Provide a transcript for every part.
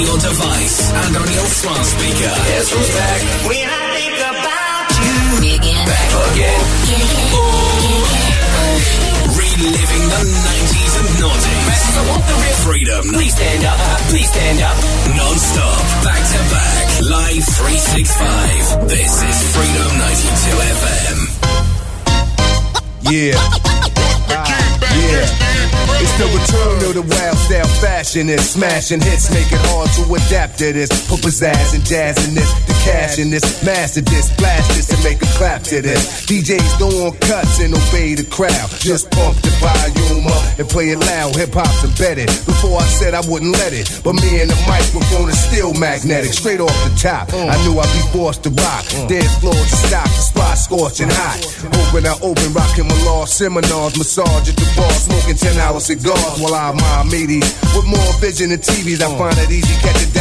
your device and on your smart speaker. Guess who's back? When I think about you. Again. Back again. Reliving the 90s and noughties. I want the real Freedom. Please stand up. Please stand up. Non-stop. Back to back. Live 365. This is Freedom 92 FM. Yeah. Yeah. It's the return of the wild style fashion and smashing hits make it hard to adapt to this. Put pizzazz and jazz in this, the cash in this, master this, blast this and make a clap to this. DJs don't cuts and obey the crowd. Just pump the volume up and play it loud. Hip hop's embedded. Before I said I wouldn't let it, but me and the microphone is still magnetic. Straight off the top, I knew I'd be forced to rock. Dance floor to stop, the spot scorching hot. Open, I open, rocking my law seminars, at the bar, smoking 10 hour cigars while I mind meaties. With more vision than TVs, I find it easy catching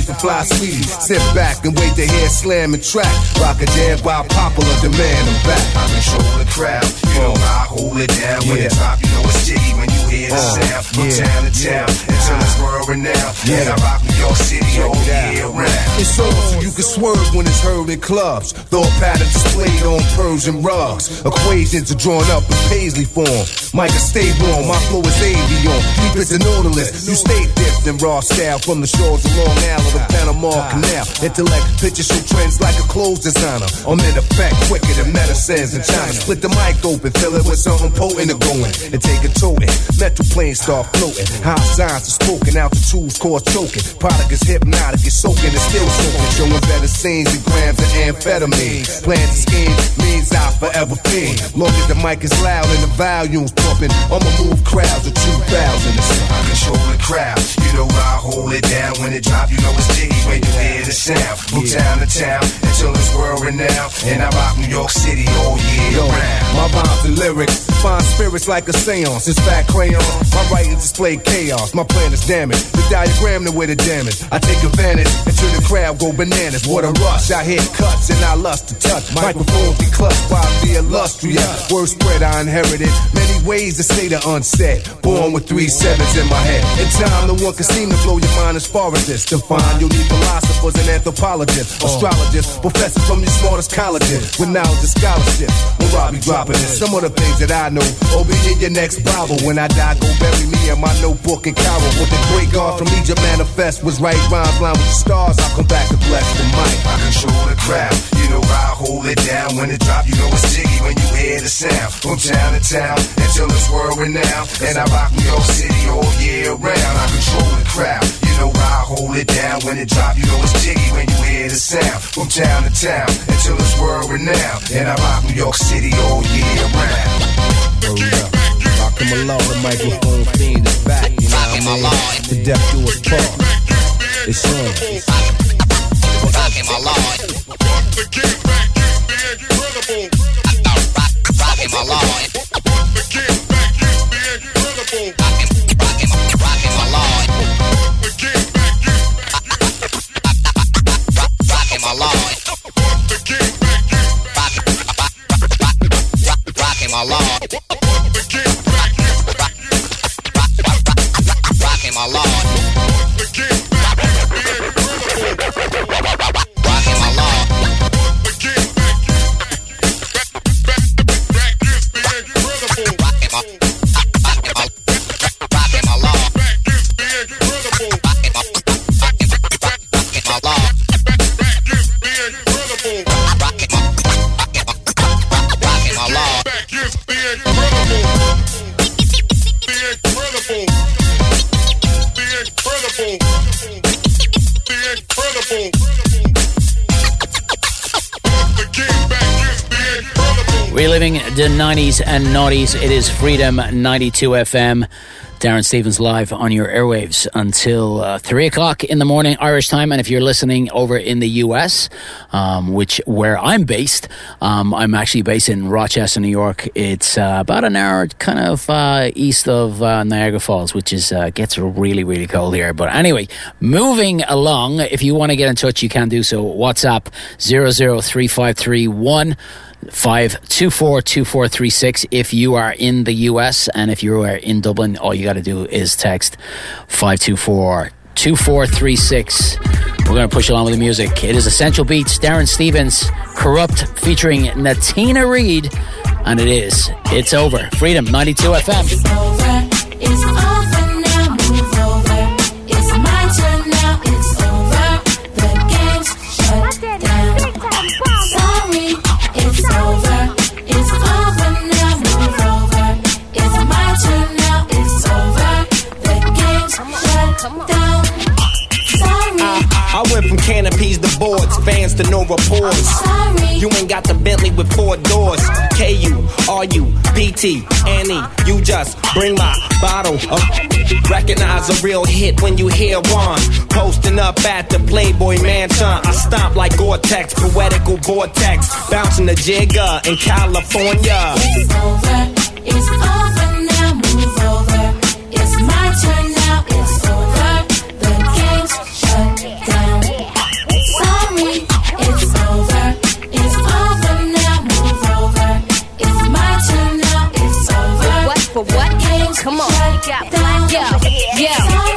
diabetes from fly sweeties. Sit back and wait to hear slam and track. Rock a jam by popular demand. I'm back. I control the crowd, you know I hold it down. When Yeah. it drop, you know it's jiggy when you hear the Uh, sound. From yeah. town to town, until it's world renowned. And I rock New York City all year round. It's on so you can swerve when it's heard in clubs. Thought patterns displayed on Persian rugs. Equations are drawn up in paisley form. Micah, stay warm, my flow is avion. Deep as an nautilus, you stay dipped in raw style from the shores of Long Island to Panama Canal. Intellect pictures show trends like a clothes designer. I'm in effect quicker than medicines in China. Split the mic open, fill it with something potent and go in, and take it to it. Metal planes start floating. High signs are spoken, altitudes cause choking. Product is hypnotic, it's soaking, it's still soaking. Showing better scenes than grams of amphetamine. Plan to scheme means I'll forever fiend. Long as the mic is loud and the volume's pumping, I'ma move crowds of 2,000. I control the crowd, you know I hold it down. When it drop, you know it's jiggy when you hear the sound. From town to town, until it's world renowned. And I rock New York City all year Yo, round. my rhymes and lyrics find spirits like a seance. It's fat crayon. My writing display chaos. My plan is damaged. The diagram the way the damage. I take advantage until the crowd go bananas. What a rush. I hit cuts and I lust to touch. Microphones be clutched by the illustrious. Word spread I inherited. Many ways to say the unsaid. Born with three sevens in my head. In time, no one can seem to blow your mind as far as this. To find you'll need philosophers and anthropologists, oh. astrologists, professors from your smartest colleges with knowledge and scholarship. When Robbie dropping this, some of the things that I know will be your next Bible. When I die, go bury me in my notebook in Cairo. What the great God from Egypt manifest was right rhymes line with the stars. I'll come back to bless the mic. I control the crowd, you know I hold it down. When it drop, you know it's jiggy when you hear the sound. From town to town, until it's world renowned. And I rock New York City all year round. I control the crowd, you know I hold it down. When it drop, you know it's jiggy when you hear the sound. From town to town, until it's world renowned. And I rock New York City all year round. Hold up. Rock him along, the microphone fiend is back. You know what I mean? The death do us part. It's on. Rocking my lord. Rocking my lord. Rocking, rocking, rocking my lord. Rocking my lord. Rocking, and noughties, it is Freedom 92 FM. Darren Stevens live on your airwaves until uh, 3 o'clock in the morning Irish time. And if you're listening over in the US, um, which where I'm based, um, I'm actually based in Rochester, New York. It's uh, about an hour kind of uh, east of uh, Niagara Falls, which is uh, gets really, really cold here. But anyway, moving along, if you want to get in touch, you can do so. WhatsApp 003531 five two four two four three six. If you are in the US and if you are in Dublin, all you got to do is text five two four 2436. We're going to push along with the music. It is Essential Beatz, Darren Stevens, Kurupt featuring Natina Reed, and it is It's Over. Freedom 92 FM. It's over. It's over went from canopies to boards, fans to no reports. You ain't got the Bentley with four doors. KU, RU, BT, Annie, you just bring my bottle up. Recognize a real hit when you hear one. Posting up at the Playboy Mansion. I stomp like Gore-Tex, poetical vortex. Bouncing the jigger in California. It's over. It's over now. Move over. It's my turn now. It's for what? Come on. Yo, yo,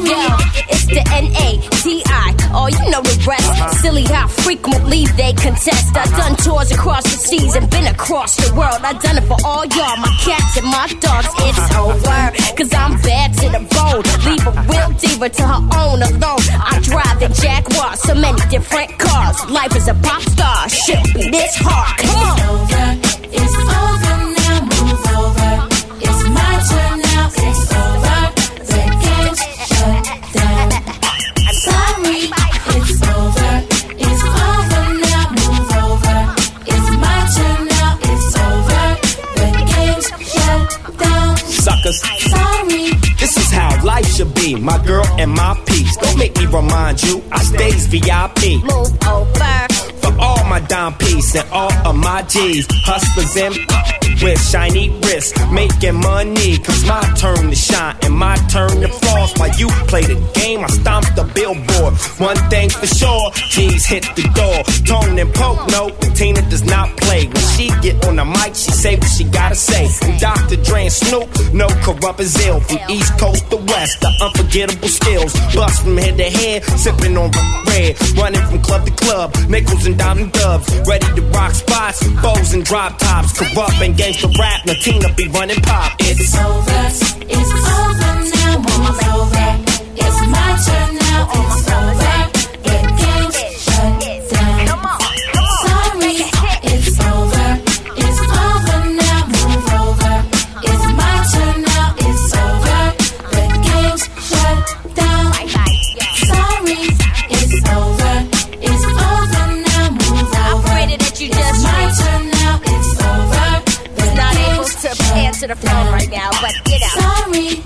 yo, it's the N-A-T-I. Oh, you know the rest. Uh-huh. Silly how frequently they contest. I uh-huh. done tours across the seas and been across the world. I done it for all y'all, my cats and my dogs. It's uh-huh. over, cause I'm bad to the bone. Leave a real diva to her own alone. I drive the Jaguar, so many different cars. Life is a pop star, shit be this hard. Come on. It's over. It's over Suckers. Sorry. This is how life should be, my girl and my peace. Don't make me remind you, I stays VIP. Move over. For all my dime piece and all of my G's, hustlers and with shiny wrists, making money. Cause my turn to shine and my turn to floss. While you play the game, I stomp the billboard. One thing for sure, G's hit the door. Tone and poke, no, Tina does not play. When she get on the mic, she say what she gotta say. And Dr. Dre and Snoop, no Kurupt as ill. From East Coast to West, the unforgettable skills. Bust from head to head, sipping on red. Running from club to club, nickels and diamond dubs. Ready to rock spots, bows and drop tops. Kurupt and gangsta rap, Latina be running pop. It's over. It's over now. It's. It's. It's. It's. It's. It's. It's. It's It's. It's to the phone down. right now, but you know, Sorry,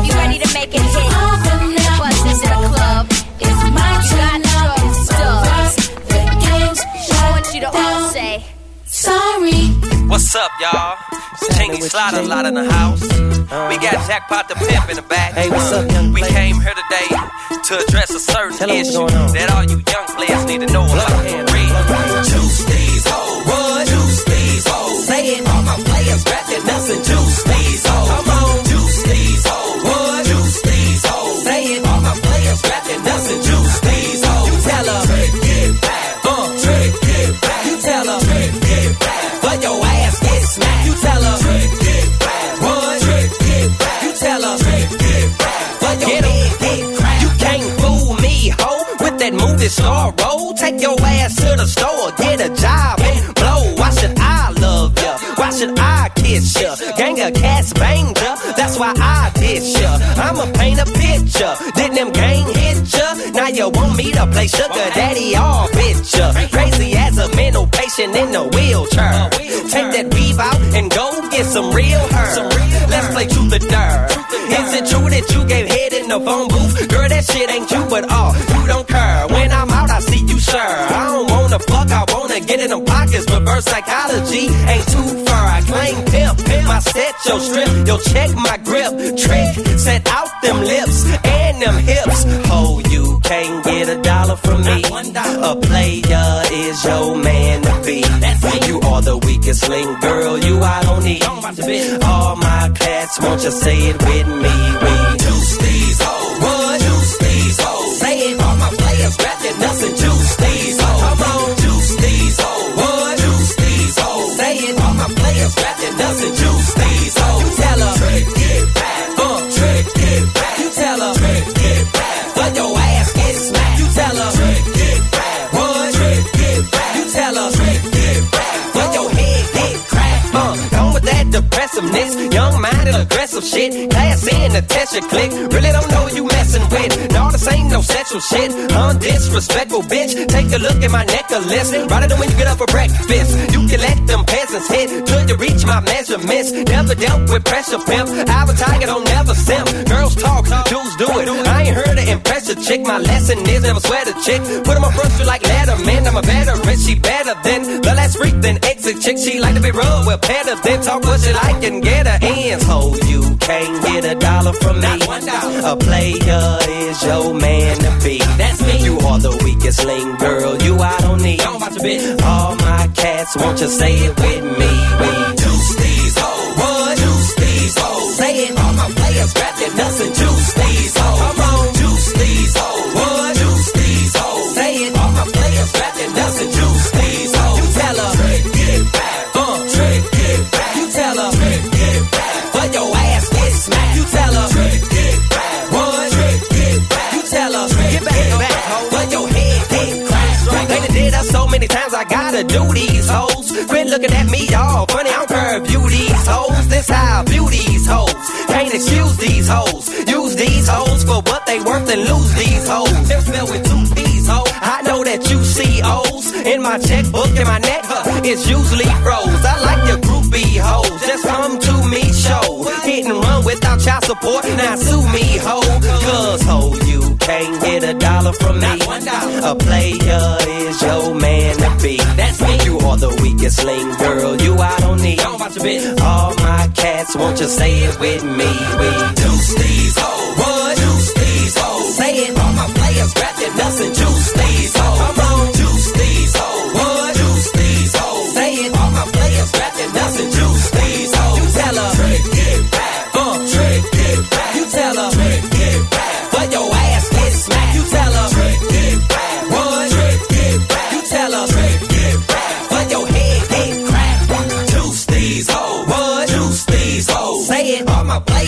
it's you ready to make it hit? It's over now. Bust this in a club. It's my turn now. It's The game's I want you to all say, Sorry. What's up, y'all? It's Chingy Slaughter lot in the house. We got uh-huh. Jackpot the Pimp in the back. Hey, what's up, young We came here today to address a certain Tell 'em issue that all you young players need to know about. Read. Juice these hoes. Juice these hoes. Say it. All my players scratching nuts and movie star role. Take your ass to the store, get a job and blow. Why should I love ya? Why should I kiss ya? Gang of cats banged ya, that's why I diss ya. I'ma paint a picture, then them gang hit ya. Now you want me to play sugar daddy all bitch ya. Crazy as a mental patient in a wheelchair. Take that beef out and go get some real her. Let's play truth or dare. Is it true that you gave head in the phone booth? Girl, that shit ain't you at all. You don't care. to get in them pockets. Reverse psychology ain't too far. I claim pimp. My set, yo strip, yo check my grip. Trick, set out them lips and them hips. Oh, you can't get a dollar from me. A player is your man to be. You are the weakest link, girl. You I don't need. All my cats, won't you say it with me? We juice these hoes. What? Juice these hoes. Say it. All my players rapping nothing. Juice these hoes. does it. Aggressiveness. Young minded, aggressive shit. Class in the test your click. Really don't know you messing with. No, this ain't no sexual shit. Undisrespectful bitch. Take a look at my necklace. Right it when you get up for breakfast. You can let them peasants hit till you reach my measurements. Never dealt with pressure pimp. I tiger, don't never sim. Girls talk, dudes do it. I ain't heard to impress a chick. My lesson is never sweat a chick. Put on front you like Letterman. I'm a veteran. She better than the last freak than exit chick. She like to be rubbed with better than talk what she like and get a hands hold. You can't get a dollar from me. A player is your man to be. That's me. You are the weakest link, girl. You I don't need. All my cats, won't you say it with me? We juice these hoes. What? Juice these hoes. Say it. All my players grab your nuts and juice these times, I gotta do these hoes. Quit looking at me, y'all. Funny, I'm curve these hoes. This how I view these hoes. Can't excuse these hoes. Use these hoes for what they worth and lose these hoes. They're filled with two these hoes. I know that you see O's in my checkbook in my neck. Huh, it's usually froze. I like your groupie hoes. Just come to me, show. Hit and run without child support. Now sue me, ho. Cause ho, you can't get a dollar from me. A player is your man to be. That's me. You are the weakest link, girl. You I don't need. All my cats, won't you say it with me? We juice these hoes. What? Juice these hoes. Say it. All my players grab your nuts and juice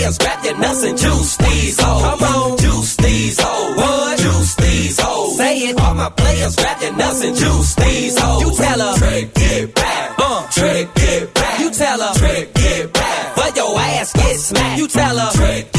players grab your nuts and juice these hoes. Come on. Juice these hoes. What? Juice these hoes. Say it. All my players grab your nuts and juice these hoes. You tell her. Trick, get back. Uh, trick, get back. You tell her. Trick, get back. But your ass get smacked. You tell her. Trick,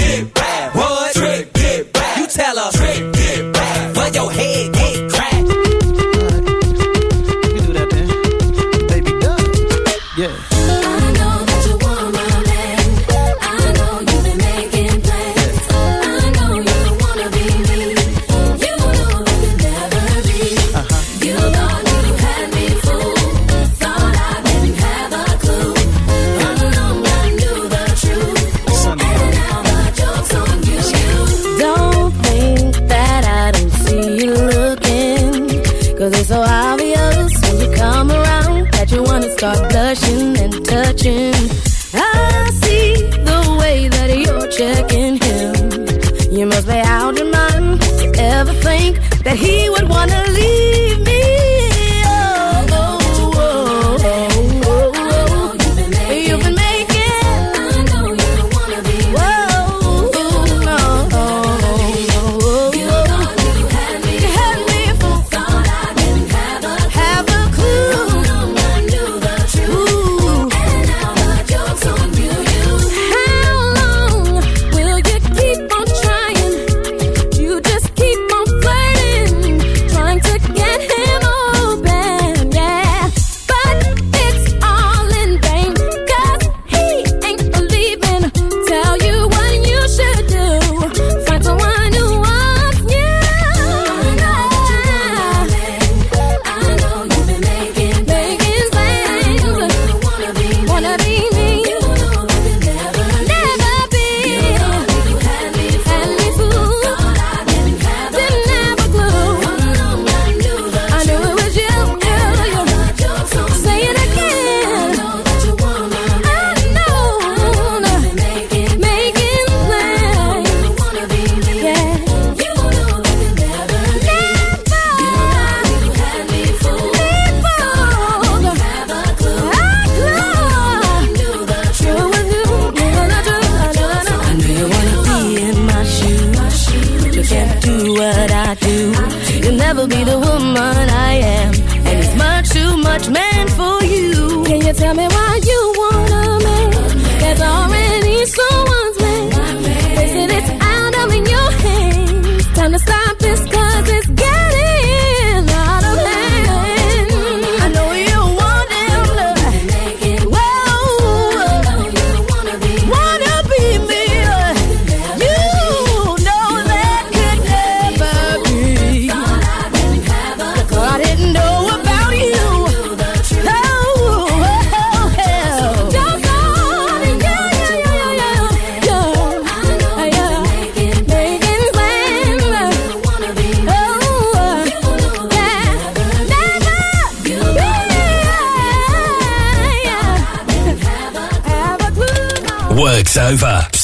that he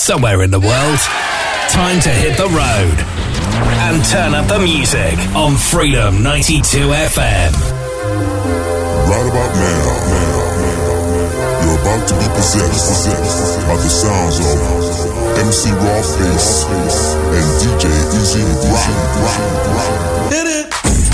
somewhere in the world. Time to hit the road and turn up the music on Freedom 92 FM. Right about now, you're about to be possessed by the sounds of MC Rob Base and DJ E-Z Rock. Hit it. It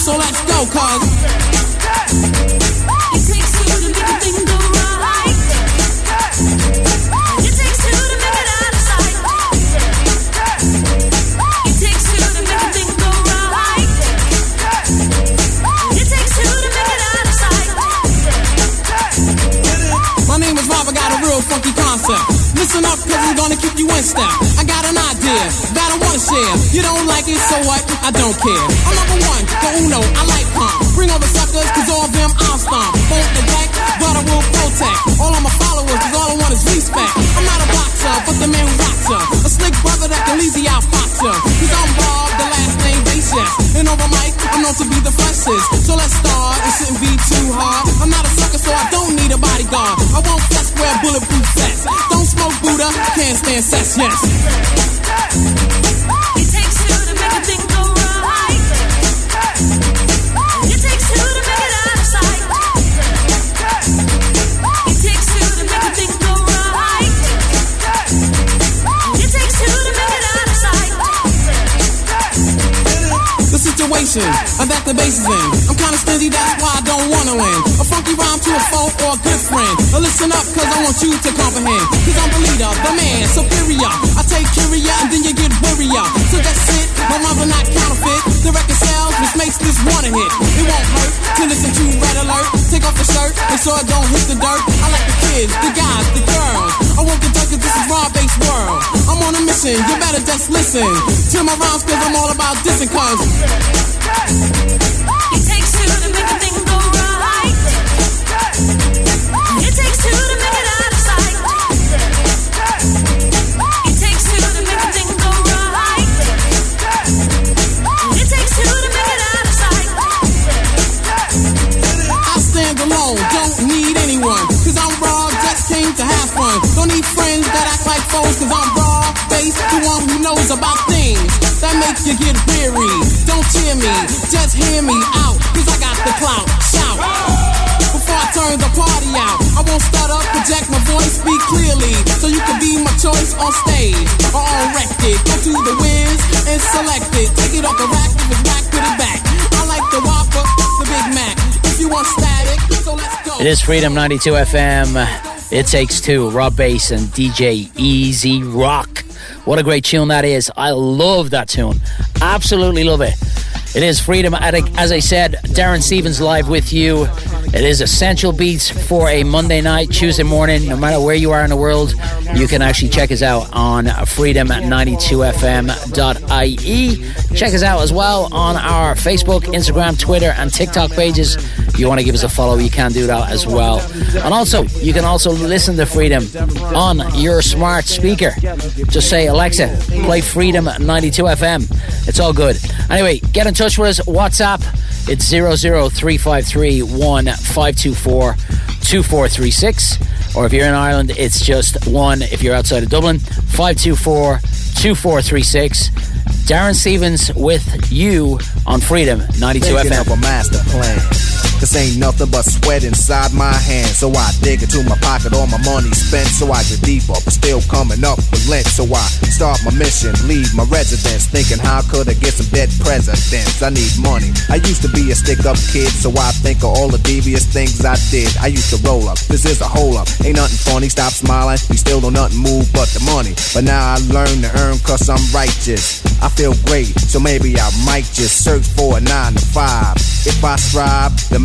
So let's go, cause. It takes two to make a thing go right. It takes two to make it out of sight. It takes two to make a thing go right. It takes two to make it out of sight. My name is Rob, I got a real funky concept. Listen up, cause I'm gonna keep you in step. I got an idea that I wanna share. You don't like it, so what? I don't care. I'm number one, the uno, I like calm. Bring over suckers, cause all of them I'll stomp. Won't neglect, but I will protect. All of my followers, cause all I want is respect. I'm not a boxer, but the man who rocks ya. A slick brother that can easy out fox. Cause I'm Bob, the last name Basis. And listen up, cause I want you to comprehend. Cause I'm the leader, the man, superior. I take curia and then you get worrier. So that's it, my rhymes are not counterfeit. The record sells, which makes this one a hit. It won't hurt to listen to Red Alert. Take off the shirt, make sure it don't hit the dirt. I like the kids, the guys, the girls. I want the duck, this is Rob Base world. I'm on a mission, you better just listen to my rhymes, cause I'm all about dissing, cause knows about things that make you get weary. Don't me, just hear me out, cause I got the clout. Shout. Before I turn the party out, I won't stutter, project my voice, speak clearly. So you can be my choice on stage or on record. Go to the and select it. Take it off the rack, back, put it back. I like the Whopper, the Big Mac. If you want static, so let's go. It is Freedom 92 FM. It takes two. Rob Base and DJ E-Z Rock. What a great tune that is. I love that tune. Absolutely love it. It is Freedom. As I said, Darren Stevens live with you. It is essential beats for a Monday night, Tuesday morning. No matter where you are in the world, you can actually check us out on freedom92fm.ie. Check us out as well on our Facebook, Instagram, Twitter, and TikTok pages. If you want to give us a follow, you can do that as well. And also, you can also listen to Freedom on your smart speaker. Just say, Alexa, play Freedom 92 FM. It's all good. Anyway, get in touch with us. WhatsApp, it's 00353 1524 2436. Or if you're in Ireland, it's just one. If you're outside of Dublin, 524 2436. Darren Stevens with you on Freedom 92 Thinking FM. Cause ain't nothing but sweat inside my hands. So I dig into my pocket, all my money spent. So I get deeper, but still coming up with lint. So I start my mission, leave my residence. Thinking, how could I get some dead presidents? I need money. I used to be a stick up kid, so I think of all the devious things I did. I used to roll up, this is a hole up. Ain't nothing funny, stop smiling. We still don't nothing move but the money. But now I learn to earn cause I'm righteous. I feel great, so maybe I might just search for a nine to five. If I strive, then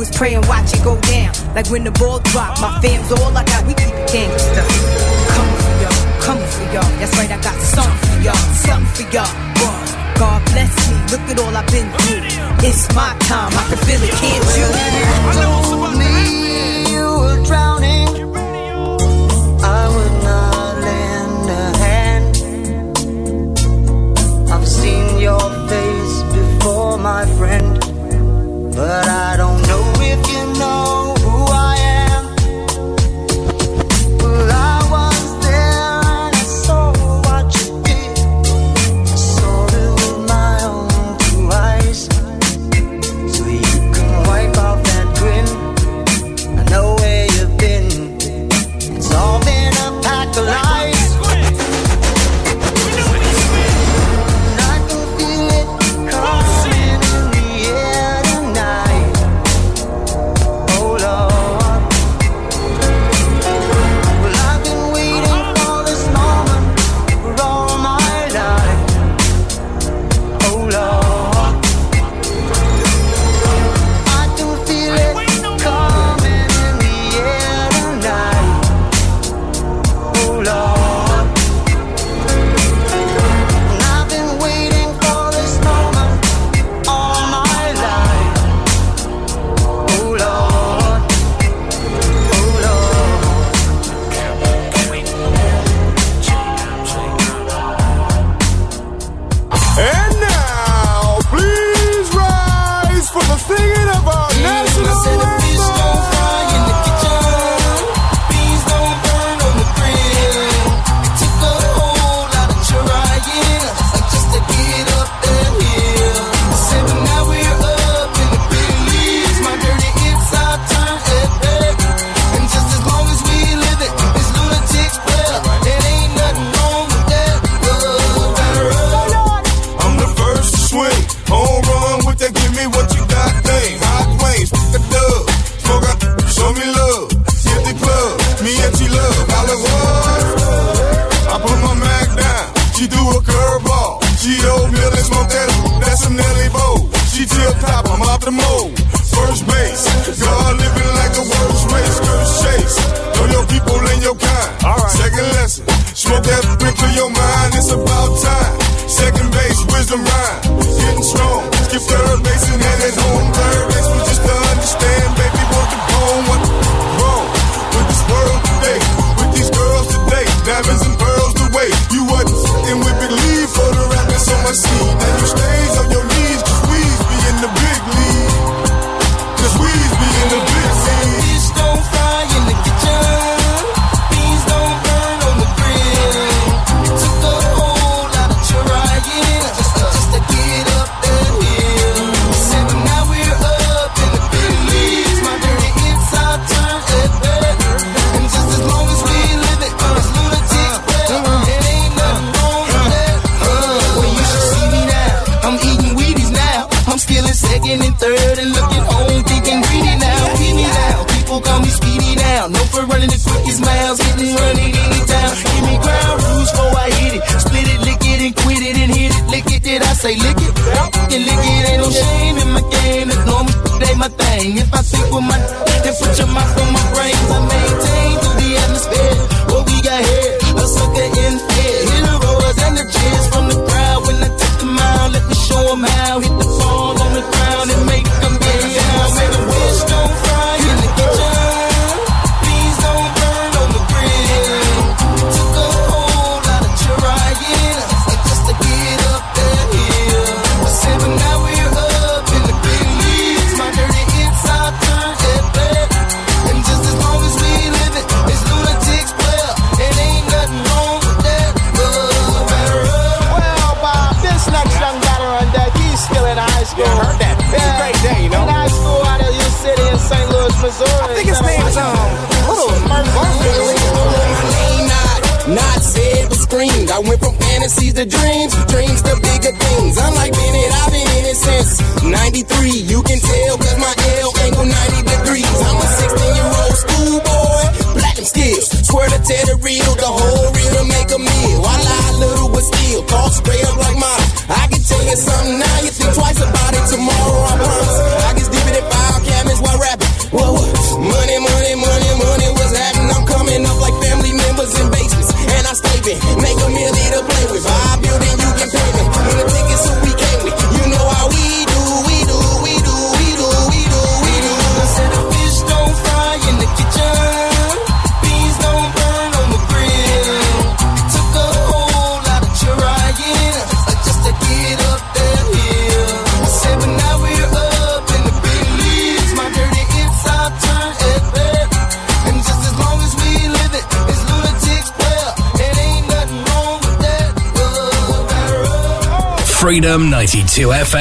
is pray and watch it go down. Like when the ball drop, my fam's all I got. We keep it gangsta. Coming for y'all, coming for y'all. That's right, I got something for y'all, something for y'all. God bless me. Look at all I've been through. It's my time. I can feel it. Can't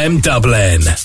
FM Dublin.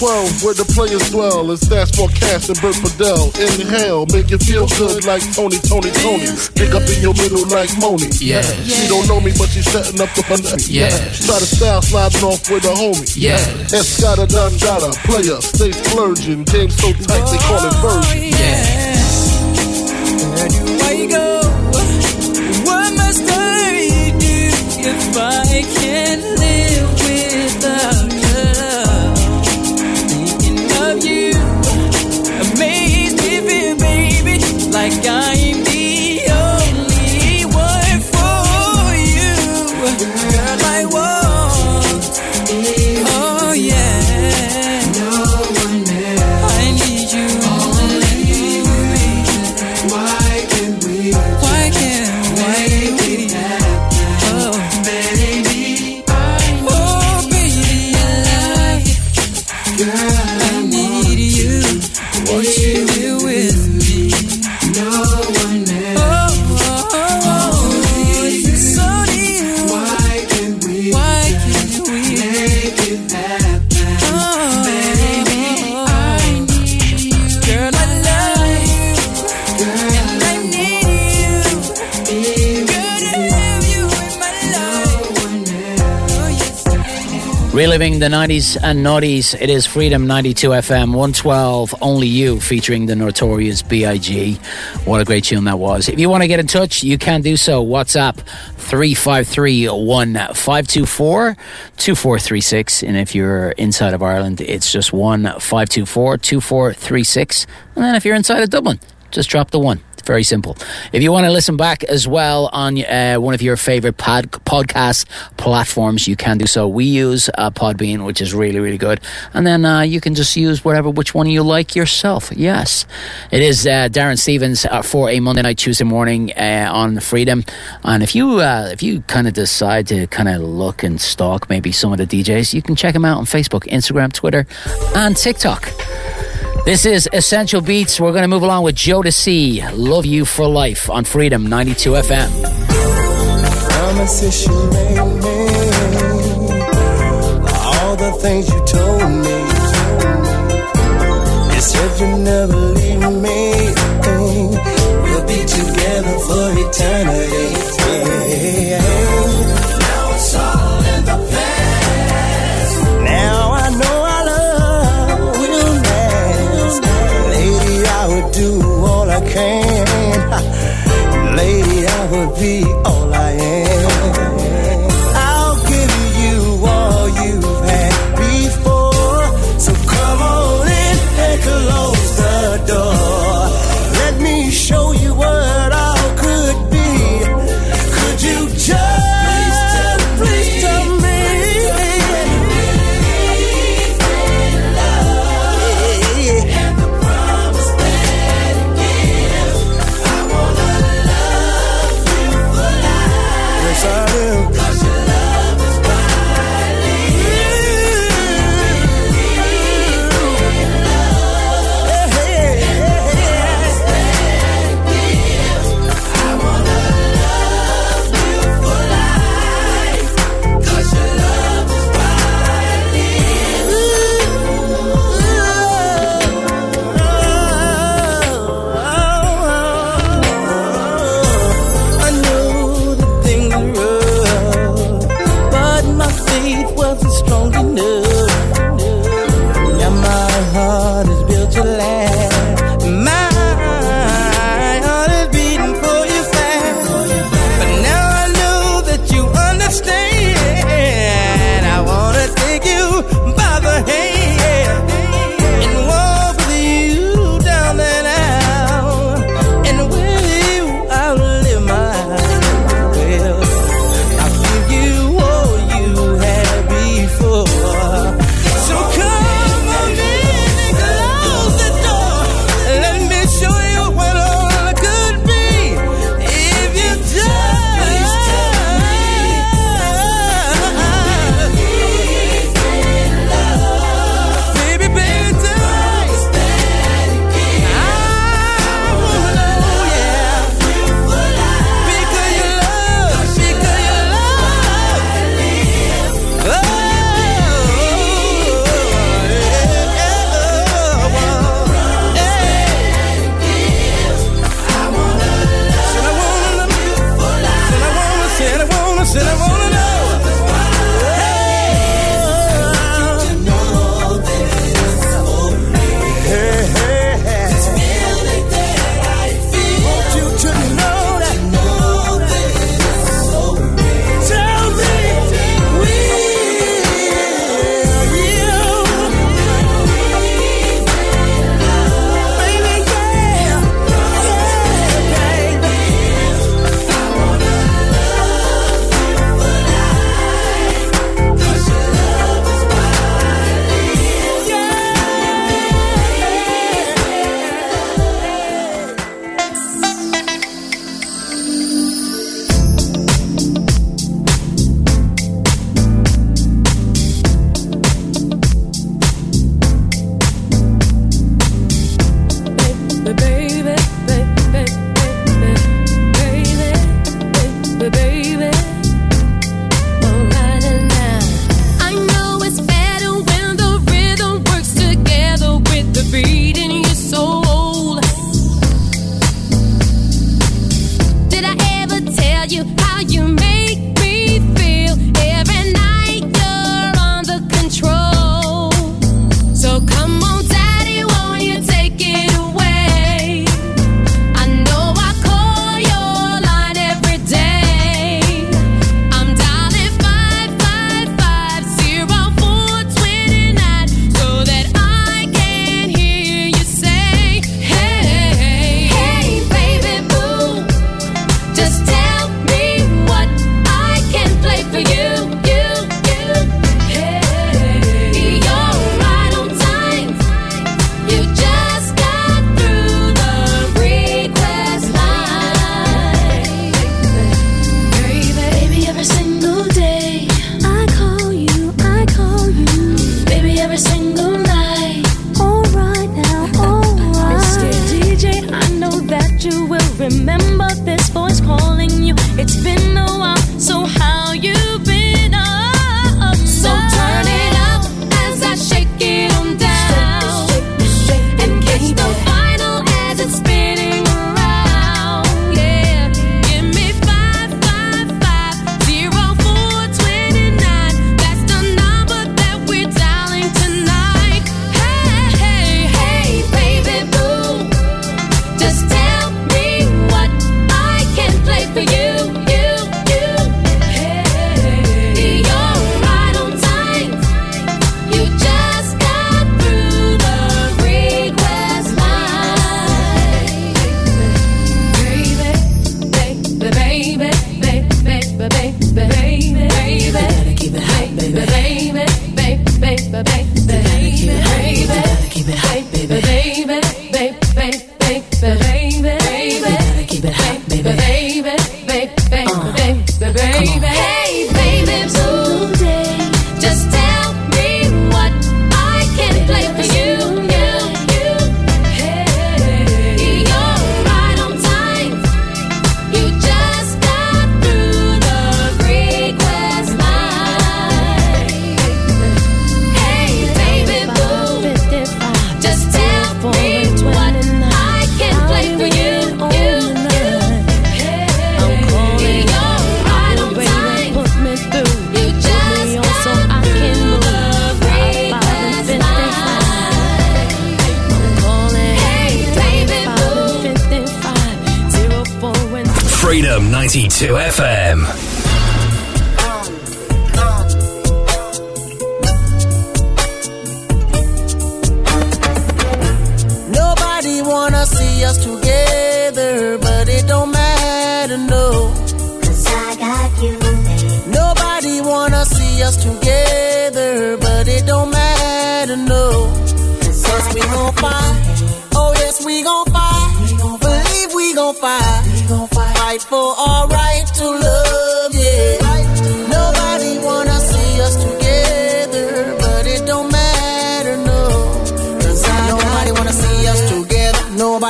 12, where the players dwell. It's that's for Cass and Bert Fidel. Inhale, make you feel good like Tony, Tony, Tony. Pick up in your middle like Moni. Yeah. She don't know me, but she's setting up the fun. Yeah. Try to style sliding off with a homie. Yeah. Escada, done, gotta. Player, stay splurging. Game so tight, they call it version. Yeah. Where do I go? What must I do if I can't live without you? Reliving the 90s and noughties, it is Freedom 92 FM 112, Only You, featuring the notorious B.I.G. What a great tune that was. If you want to get in touch, you can do so. WhatsApp 353 1524 2436. And if you're inside of Ireland, it's just 1524 2436. And then if you're inside of Dublin, just drop the one. Very simple. If you want to listen back as well on uh, one of your favorite pod- podcast platforms, you can do so. We use uh, Podbean, which is really, really good. And then uh, you can just use whatever, which one you like yourself. Yes. It is uh, Darren Stevens uh, for a Monday night, Tuesday morning uh, on Freedom. And if you, if you kind of decide to kind of look and stalk maybe some of the DJs, you can check them out on Facebook, Instagram, Twitter, and TikTok. This is Essential Beatz. We're going to move along with Jodeci, Love You for Life on Freedom 92 FM. All the things you told me. You said you never leave me. We'll be together for eternity. Us together,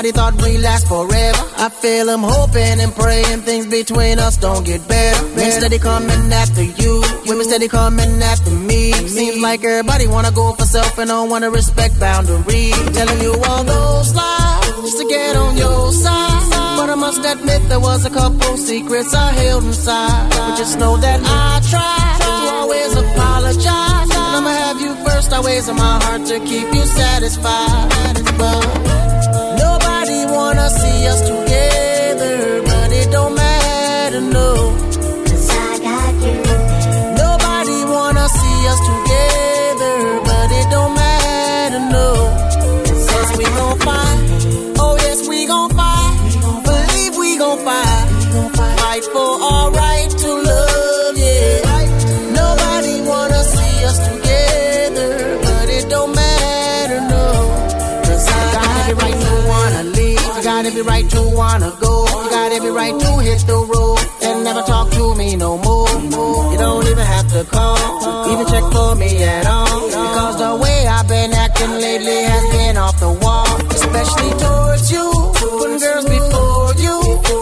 Nobody thought we last forever. I feel I'm hoping and praying things between us don't get better. Men steady coming after you, women steady coming after me. Seems like everybody wanna go for self and don't wanna respect boundaries. Telling you all those lies just to get on your side. But I must admit there was a couple secrets I held inside. But just know that I tried to always apologize. And I'ma have you first always in my heart to keep you satisfied. But wanna see us together, but it don't matter, no. Every right to wanna go. You got every right to hit the road and never talk to me no more. You don't even have to call, even check for me at all. Because the way I've been acting lately has been off the wall, especially towards you. Putting girls before you,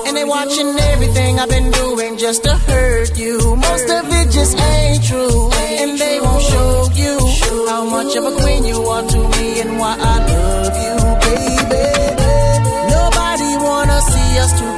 and they watching everything I've been doing just to hurt you. Most of it just ain't true, and they won't show you how much of a queen you are to me and why I wanna see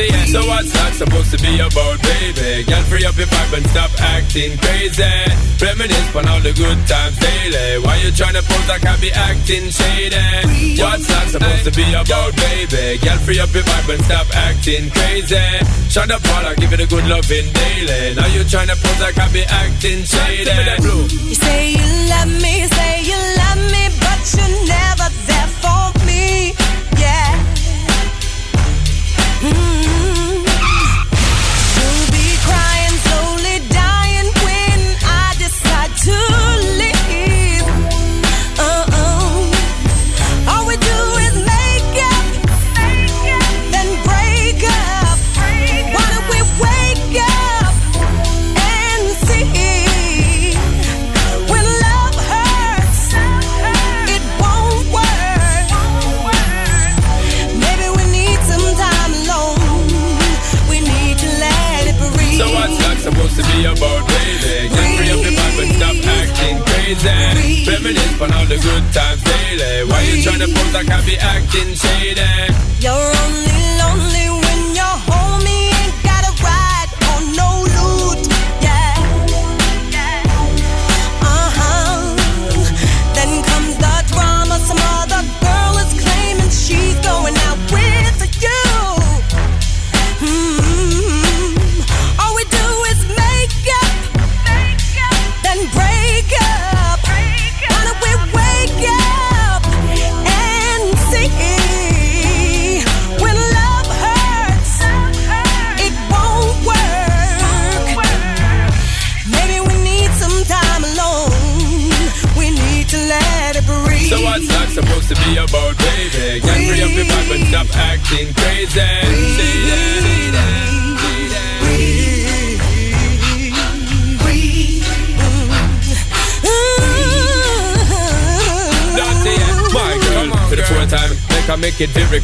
dirty. Yeah. So what's that supposed to be about, baby? Girl, free up your vibe and stop acting crazy. Reminisce on all the good times daily. Why you tryna pose like I be acting shady? What's that supposed to be about, baby? Girl, free up your vibe and stop acting crazy. Shut up, Paul, I give it a good loving daily. Now you tryna pose like I be acting shady. You say you love me, say you love me, but you're never there for me. Yeah. Mm-hmm. You'll be crying, slowly dying when I decide to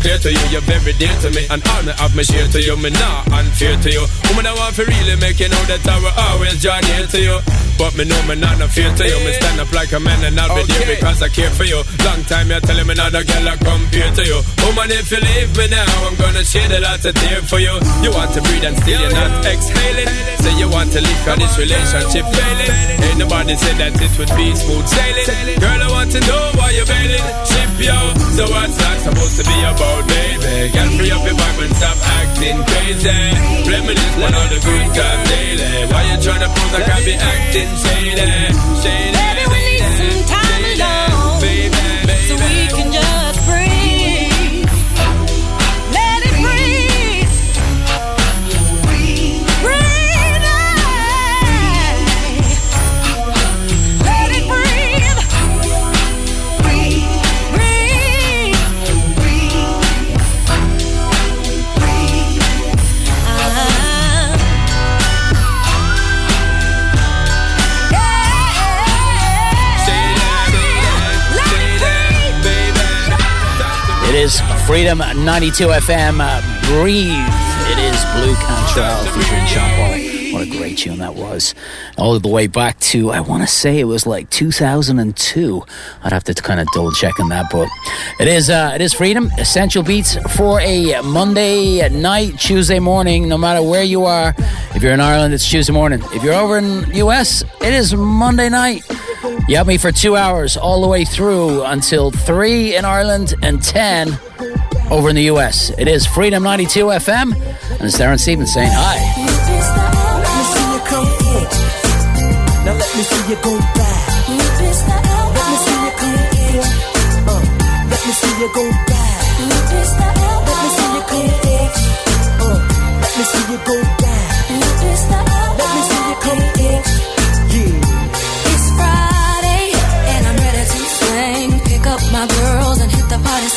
clear to you, you're very dear to me, all me have me share to you, me not unfair to you. Woman, I want to really make you know that I will always join here to you. But me know me not no fear to you. Me stand up like a man and I'll be there because I care for you. Long time you're telling me not a girl I compare to you. Woman, if you leave me now, I'm gonna shed a lot of tear for you. You want to breathe and still you're not exhaling. Say you want to leave cause this relationship failing. Ain't nobody said that it would be smooth sailing. Girl, I want to know why you're bailing. Ship yo. So what's that supposed to be about, baby? Girl, free up your vibe and stop acting crazy. Reminisce on all the good times daily. Why you trying to prove I can't be acting shady? Shady. Baby, we need some time alone. So we can just Freedom 92 FM. uh, Breathe. It is Blu Cantrell featuring Sean. What a great tune that was. All the way back to, I want to say it was like 2002. I'd have to kind of double check on that, but it is, uh, it is Freedom. Essential Beatz for a Monday night, Tuesday morning, no matter where you are. If you're in Ireland, it's Tuesday morning. If you're over in US, it is Monday night. You have me for two hours all the way through until three in Ireland and 10 over in the US. It is Freedom 92 FM, and it's Darren Stevens saying hi. Now let me see you go back. Let me see you come let me see you go back. Let me see you come let me see you go back. Let me see you come. Yeah. It's Friday and I'm ready to sing. Pick up my girls and hit the party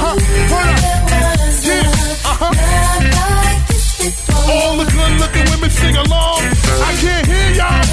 huh. Word up. Yeah, uh huh. All the good looking women sing along. I can't hear y'all.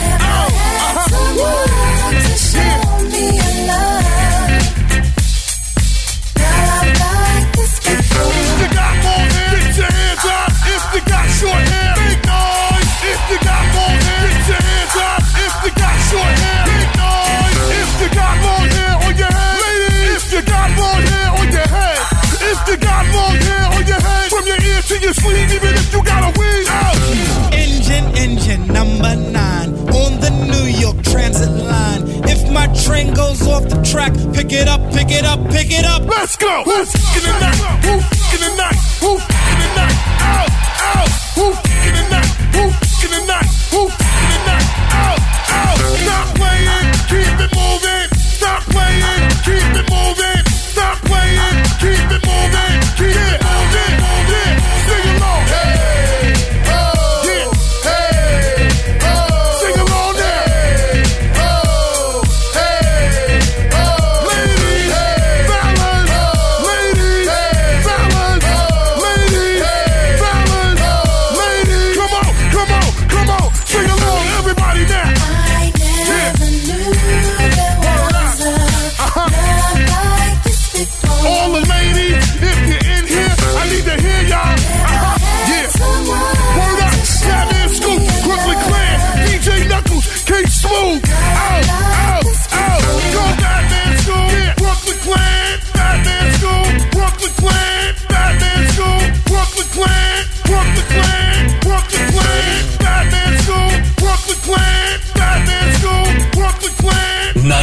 Train goes off the track, pick it up, pick it up, pick it up. Let's go. Who's in the night? Who in the night? Who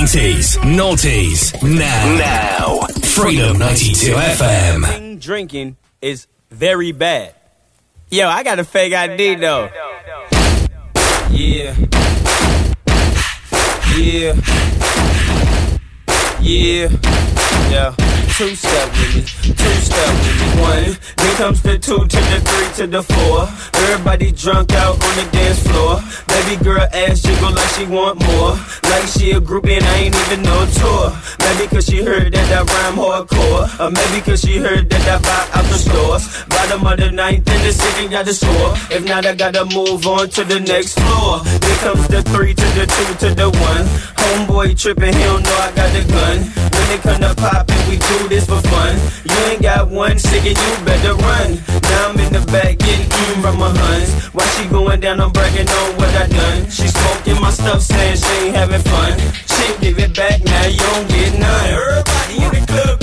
90s, noughties, now. Now. Freedom 92 FM. Drinking is very bad. Yo, I got a fake ID though. Yeah. Yeah. Yeah. Yeah. Two step with me. Two step. One. Then comes the two to the three to the four. Everybody drunk out on the dance floor. Baby girl ass jiggle like she want more. Like she a groupie and I ain't even no tour. Maybe cause she heard that I rhyme hardcore. Or maybe cause she heard that I buy out the stores. Bottom of the ninth in the city got the score. If not, I gotta move on to the next floor. Then comes the three to the two to the one. Homeboy tripping, he don't know I got the gun. When it come to poppin', we do this for fun. You ain't got one ticket, you better run. Now I'm in the back getting eaten from my huns. While she going down, I'm bragging on what I done. She smoking my stuff, saying she ain't having fun. She give it back, now you don't get none. Everybody in the club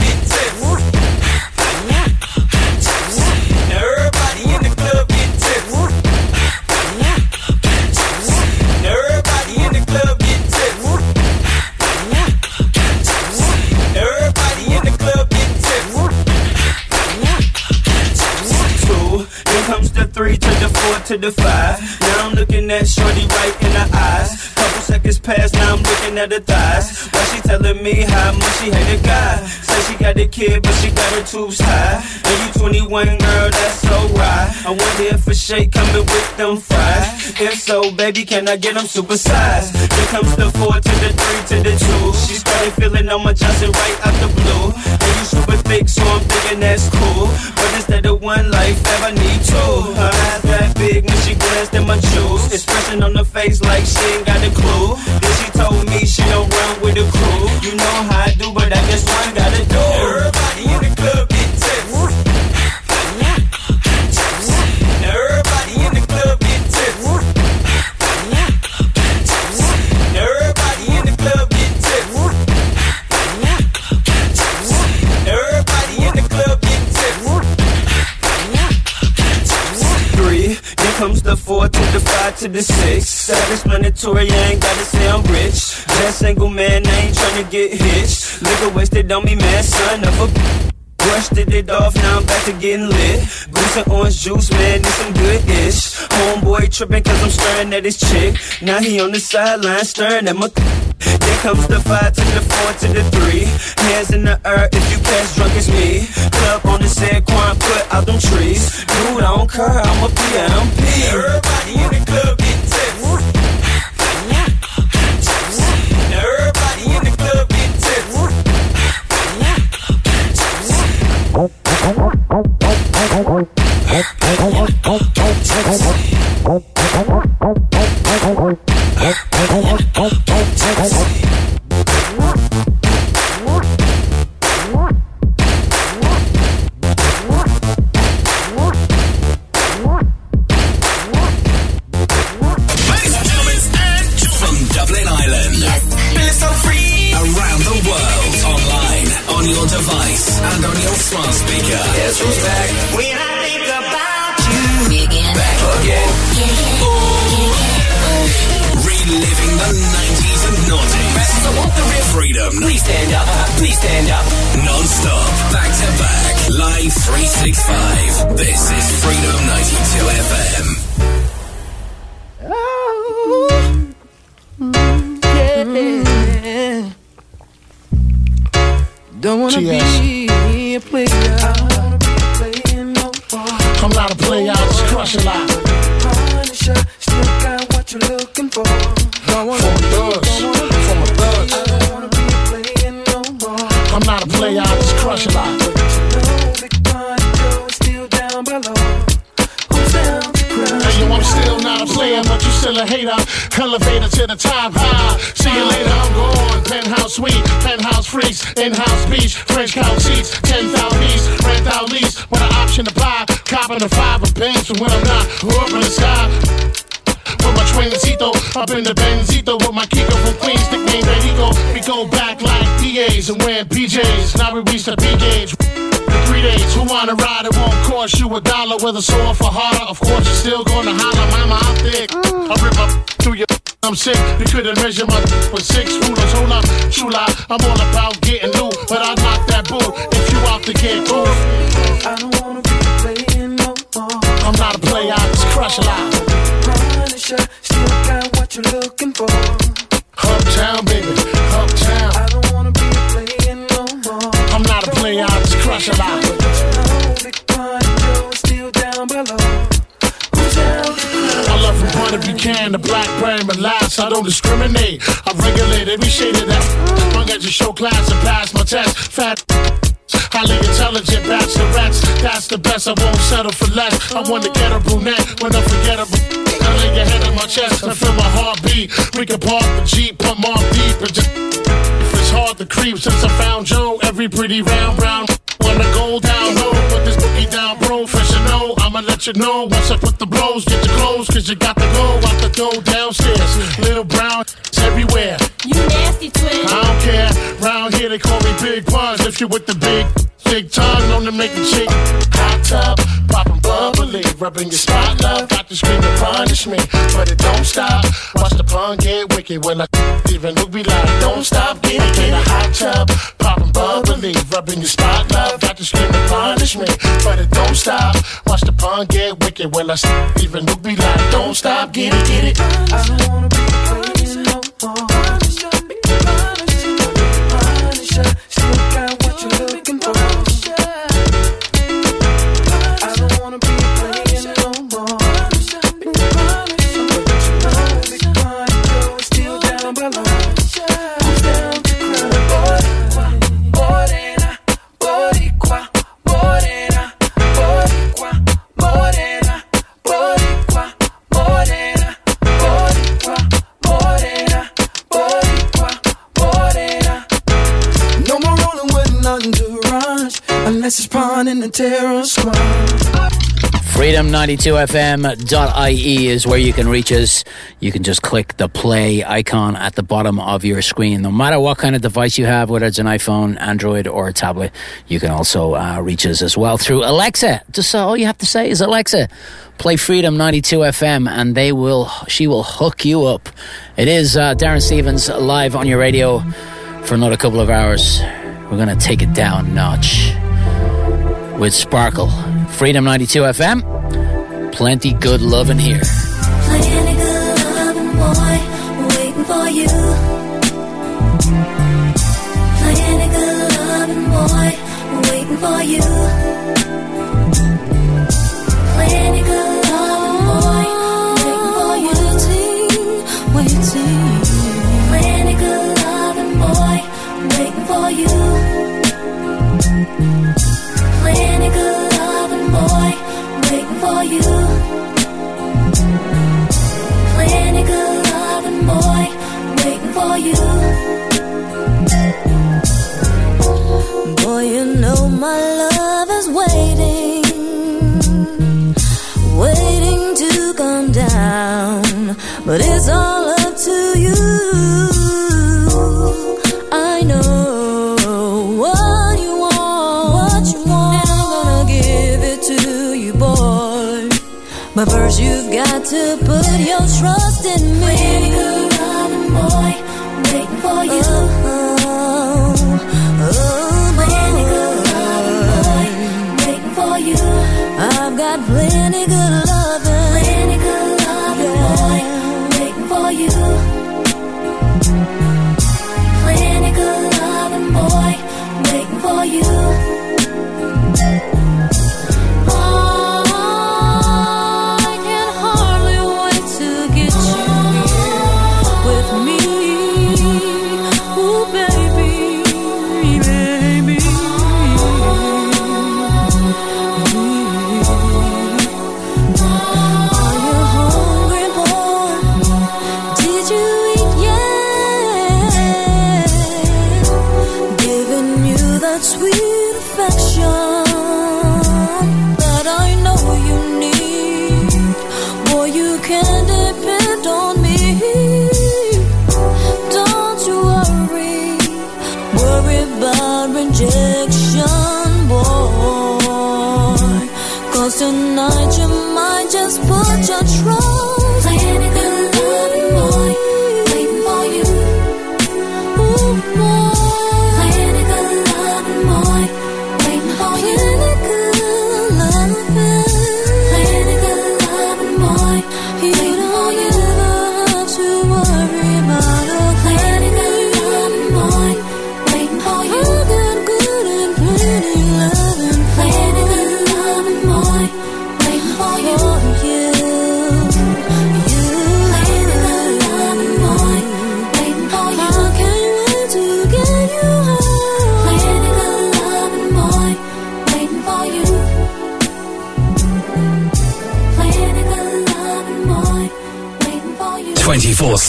three to the four to the five. Now I'm looking at Shorty right in the eyes. Seconds pass, now I'm looking at her thighs. Why she telling me how much she hate a guy? Say she got a kid, but she got her tubes high. And you 21, girl, that's so right. I wonder if a shake coming with them fries. If so, baby, can I get them supersized? Then comes the four to the three to the two. She started feeling on my Johnson right out the blue. And you super thick, so I'm thinking that's cool. But instead of one life, ever need two. Her eyes that big when she glanced at my jewels. Expression on the face like she ain't got a clue. Then she told me she don't run with the crew. You know how I do, but I guess one gotta do. Everybody the four to the five to the six. Self-explanatory, I ain't gotta say I'm rich. Just single man, I ain't tryna get hitched. Liquor wasted on me, man, son of a. Brushed it off, now I'm back to getting lit. Goose and orange juice, man, this some good ish. Homeboy tripping cause I'm staring at his chick. Now he on the sideline staring at my. Then comes the five to the four to the three. Hands in the air if you pass drunk as me. Club on the San Juan, put out them trees. Dude, I don't care, I'm a PMP. Everybody in the club ヘッドの音が鳴ってたりヘッドの音が鳴ってたりヘッドの音が鳴ってたり Now we reach the B gauge. Three days, who wanna ride? It won't cost you a dollar. Whether sore for harder, of course you're still gonna holler. Mama, I'm thick. I rip up through your. I'm sick. You couldn't measure my with six rulers. Hold up, chula. I'm all about getting Buchanan, the black brand, last I don't discriminate. I regulate every shade of that. Long as you show class and pass my test. Fat. Highly intelligent bachelorettes, that's the best. I won't settle for less. I want to get a brunette when unforgettable. I lay your head on my chest and feel my heartbeat. We can park the Jeep, pump off deep, and just. If it's hard to creep since I found Joe, every pretty round brown wanna go down low. Put this boogie down professional. I'ma let you know once I put the blows. Get your clothes, cause you got to go out the door downstairs. Little brown everywhere. You nasty twin. I don't care. Round here they call me Big Puns. If you with the big, big tongue, known to make the chick hot tub, popping bubbly, rubbing your spot, love. Got to scream and punish me, but it don't stop. Watch the pun get wicked when I even look be like, don't stop, get it, get a hot tub, popping bubbly, rubbing your spot, love. Got to scream and punish me, but it don't stop. Watch the pun get wicked when I even look be like, don't stop, get it, get it. I don't wanna be playing no more. In the terror squad. Freedom92fm.ie is where you can reach us. You can just click the play icon at the bottom of your screen. No matter what kind of device you have, whether it's an iPhone, Android, or a tablet, you can also uh, reach us as well through Alexa. Just uh, all you have to say is Alexa, play Freedom 92 FM, and they will, she will hook you up. It is uh, Darren Stevens live on your radio for another couple of hours. We're going to take it down a notch with Sparkle. Freedom 92 FM. Plenty good loving here. my love is waiting, waiting to come down. But it's all up to you. I know what you want, and I'm gonna give it to you, boy. But first, you've got to put your trust in me. Pretty good, running boy, waiting for you. Oh. Got plenty good loving, plenty good loving boy, waiting for you.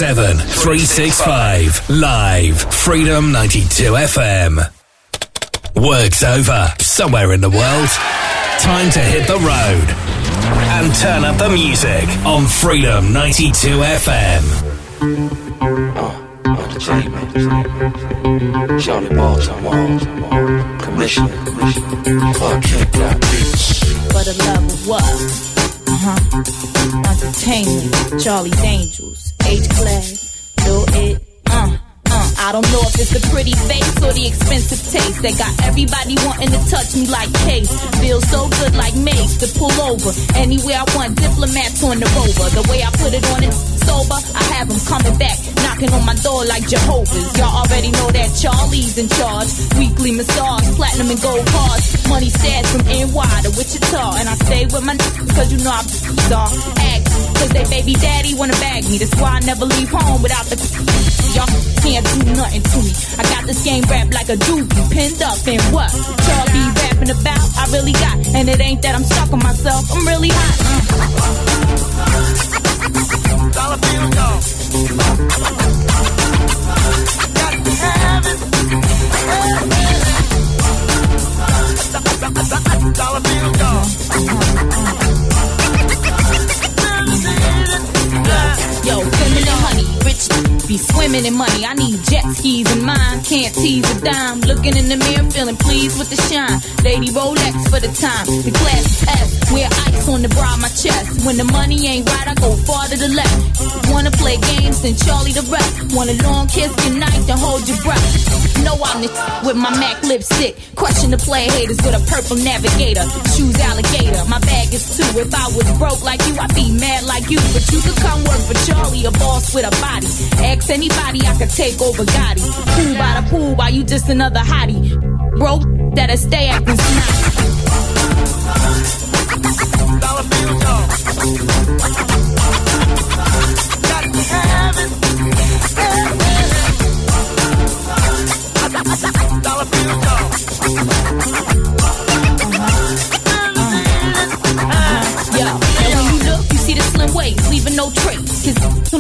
7, 365. Live. Freedom 92 FM. Work's over. Somewhere in the world. Time to hit the road. And turn up the music on Freedom 92 FM. Charli Baltimore, Commissioner, Clark Kent got beats. for the love of what? Uh huh. Entertainment, Charlie's Angels, I don't know if it's the pretty face or the expensive taste that got everybody wanting to touch me like case. Feels so good like mace to pull over anywhere I want. Diplomats on the rover. The way I put it on it sober, I have them coming back, knocking on my door like Jehovah's. Y'all already know that Charlie's in charge. Weekly massage, platinum and gold cards. Money stashed from NY to Wichita. And I stay with my niggas cause you know I'm star. Act, cause they baby daddy wanna bag me. That's why I never leave home without the Y'all can't do nothing to me. I got this game wrapped like a doobie, pinned up in what? Charlie rapping about, I really got. And it ain't that I'm stuck on myself, I'm really hot. Dollar bill dog. Got to have it. Dollar bill dog. Be swimming in money. I need jet skis in mine, can't tease a dime. Looking in the mirror, feeling pleased with the shine. Lady Rolex for the time, the class is S. Wear ice on the bra of my chest. When the money ain't right, I go far to the left. Wanna play games, then Charlie the rest. Want a long kiss goodnight, then hold your breath. Know I'm the with my MAC lipstick. Question the play haters with a purple navigator. Shoes alligator, my bag is two. If I was broke like you, I'd be mad like you. But you could come work for Charlie, a boss with a body. Anybody, I could take over Gotti. Pool by the pool, while you just another hottie. Broke, that'll stay acting snotty. Dollar. Got have it. Dollar when you look, you see the slim waist, leaving no trace.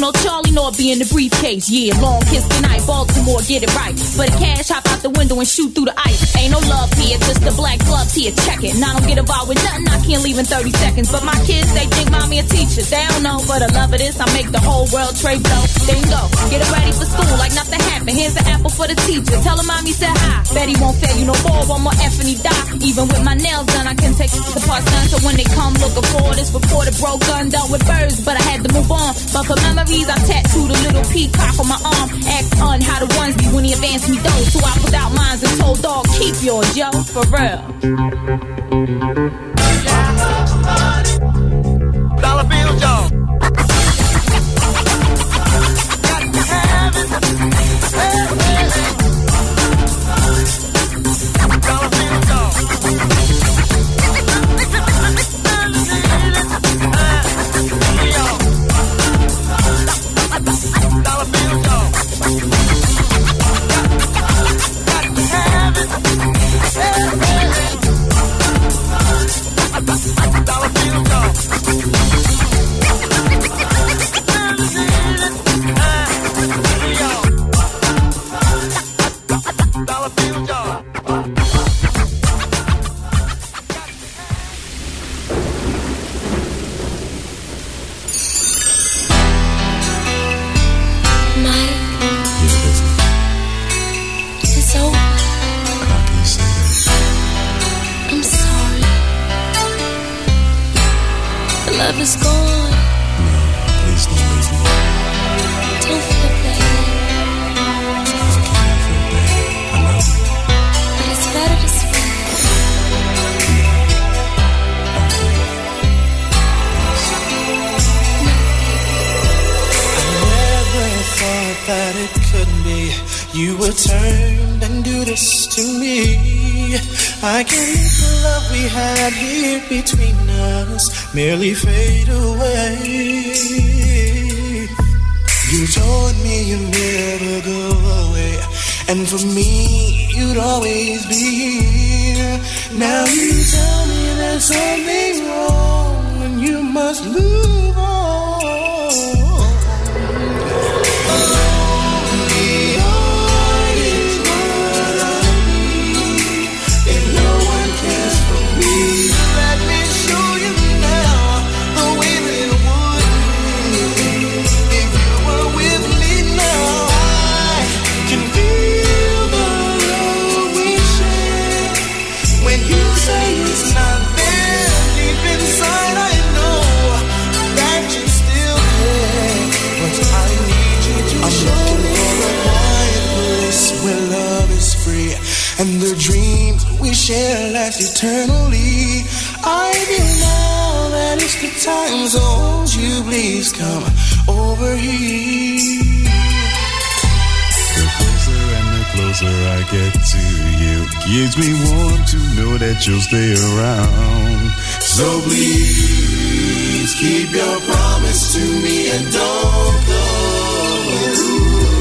know Charlie know it be in the briefcase. Yeah, long kiss goodnight, Baltimore, get it right. For the cash, hop out the window and shoot through the ice. Ain't no love here, just the black gloves here. Check it. Now I don't get involved with nothing, I can't leave in 30 seconds. But my kids, they think mommy a teacher. They don't know, but I love of this, I make the whole world trade blow. Then go, get it ready for school like nothing happened. Here's an apple for the teacher. Tell her mommy said hi. Betty won't fail you no more, one more and he die. Even with my nails done, I can take the parts done. So when they come looking for this reported broke gun done with birds, but I had to move on. But for memories, I tattooed the little peacock on my arm. Ask on how the ones be when he advanced me those. So I put out mines and told dog, keep yours, yo, for real. Merely fade and the dreams we share last eternally. I now that it's the time, won't you please come over here? The closer and the closer I get to you, gives me warm to know that you'll stay around. So please keep your promise to me and don't go.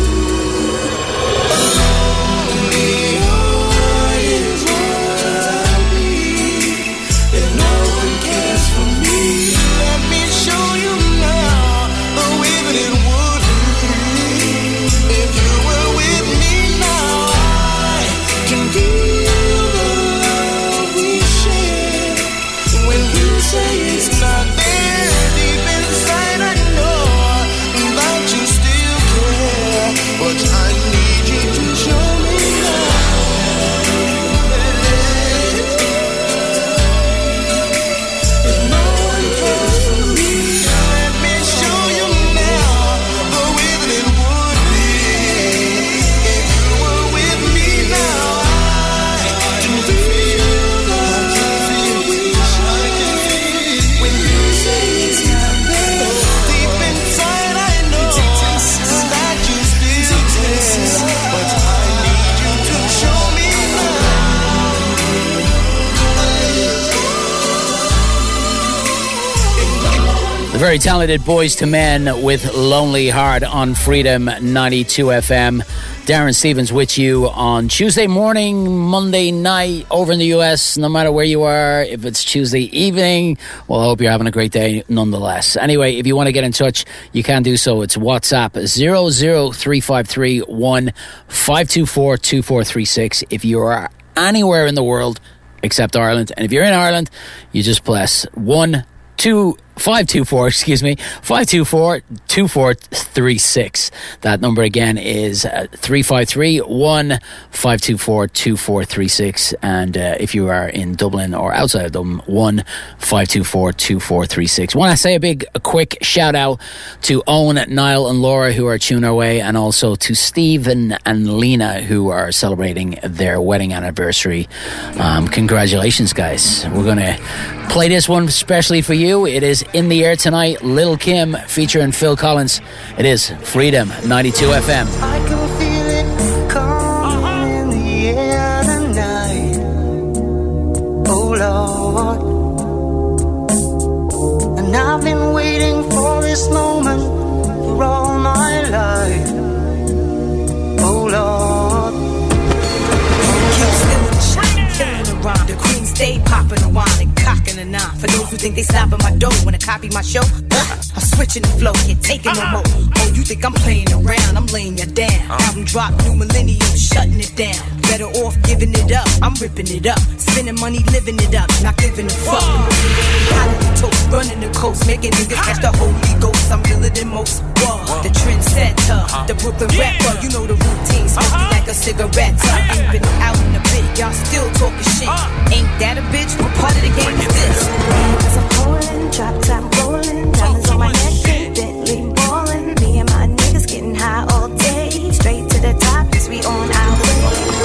Very talented Boyz II Men with Lonely Heart on Freedom 92 FM. Darren Stevens with you on Tuesday morning, Monday night over in the US, no matter where you are. If it's Tuesday evening, well, I hope you're having a great day nonetheless. Anyway, if you want to get in touch, you can do so. It's WhatsApp 00353 524 2436. If you are anywhere in the world except Ireland, and if you're in Ireland, you just press 1 two five two four. Excuse me, five two four two four three six. That number again is uh, three five three one five two four two four three six. And uh, if you are in Dublin or outside of Dublin, one five two four two four three six. Want to say a big, a quick shout out to Owen, Niall, and Laura who are tuning our way, and also to Stephen and Lena who are celebrating their wedding anniversary. Um, congratulations, guys! We're gonna play this one especially for you. It is in the air tonight. Lil Kim featuring Phil Collins. It is Freedom 92 FM. I can feel it coming in the air tonight. Oh Lord. And I've been waiting for this moment for all my life. Oh Lord. Keep still the shot, killing the rhyme. The queen stay popping the wine and cocking nine. For those who think they stopping my dough when I copy my show, uh, I'm switching the flow, can't take it no more. Oh, you think I'm playing around? I'm laying you down. Uh. Album drop, new millennium, shutting it down. Better off giving it up. I'm ripping it up, spending money, living it up, not giving a fuck. The toast, running the coast, making niggas catch the Holy Ghost. I'm realer than most. Whoa, the trendsetter, uh-huh. the Brooklyn rapper. You know the routine, smoke me uh-huh. like a cigarette. I ain't been out in the pit, y'all still talking shit. Uh. Ain't that a bitch? We're part of the game is this? As I'm pulling, drop top rolling, diamonds on my neck, deadly ballin'. Me and my niggas getting high all day, straight to the top, yes we on our way.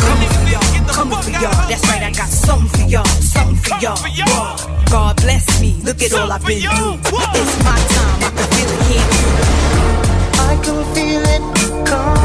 Coming for y'all, coming for y'all. That's right, I got something for y'all, something for y'all. God bless me, look at all I've been through. It's my time, I can feel it, can't? I can feel it coming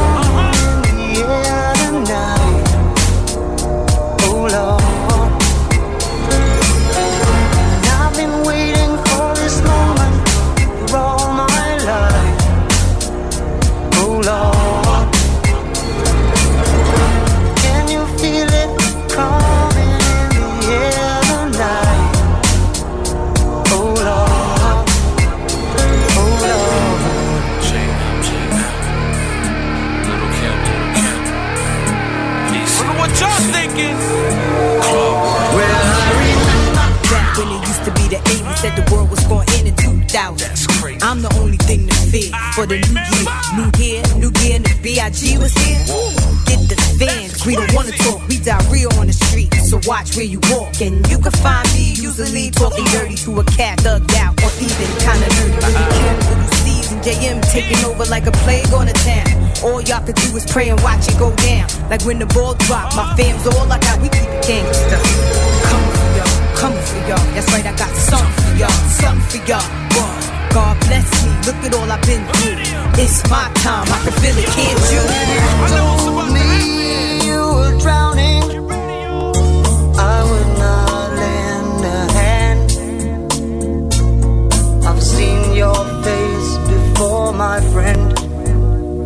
said the world was going in in 2000. That's crazy. I'm the only thing to fear for the new year. New year, new year, and the B.I.G. was here. Get the fans, we don't wanna talk, we diarrhea on the street. So watch where you walk, and you can find me usually talking dirty to a cat thugged out, or even kinda nerdy. Little C's and JM taking over like a plague on the town. All y'all can do is pray and watch it go down. Like when the ball drop, my fam's all I got, we keep it gangsta. For y'all, coming for y'all. That's right, I got something for y'all, something for y'all. God bless me, look at all I've been through. It's my time, I can feel it, can't you? told me you were drowning, I would not lend a hand. I've seen your face before, my friend,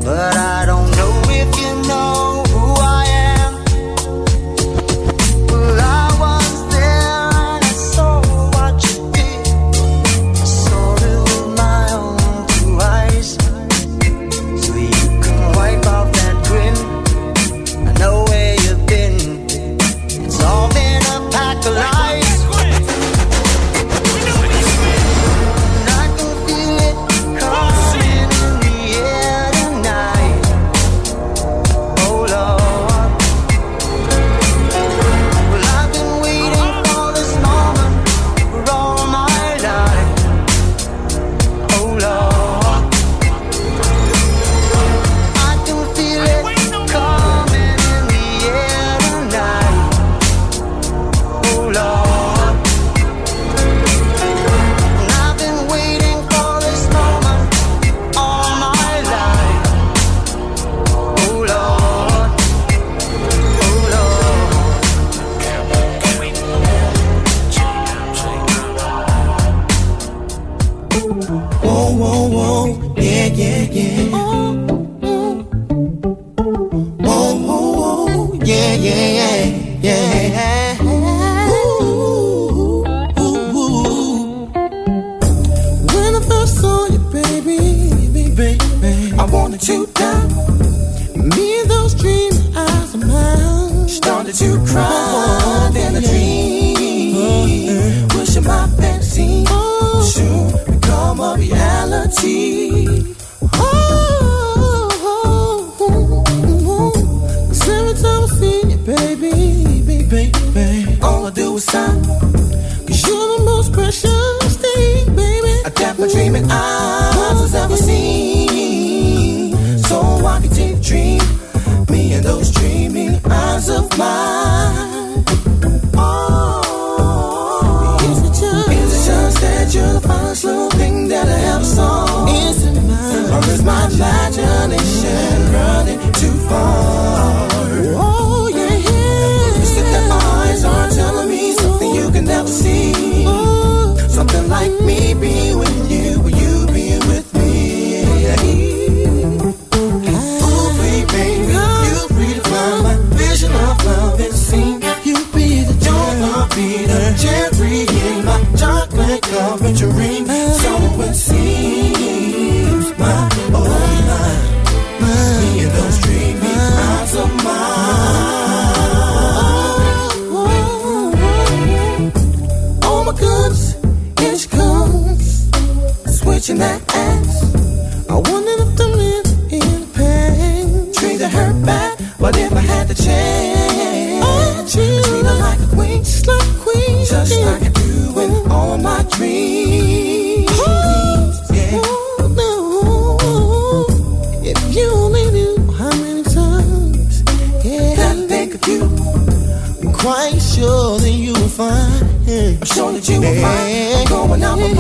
but I don't know if you know started to cry in a dream. Wishing my fantasy soon become a reality. Oh, oh, oh, oh. 'Cause every time I see you, baby, baby, baby, all I do is sigh. Cause you're the most precious thing, baby. That my dreaming eyes has ever seen. So I can dream, me and those dreaming eyes of mine. Oh, is it just, is it just that you're the finest little thing that I ever saw? Is it mine? Or is my imagination running too far? Oh, yeah, yeah. You said that my eyes are telling me something you can never see. Something like me being dream. That you will find. I'm sure that you will find. Going out my mind.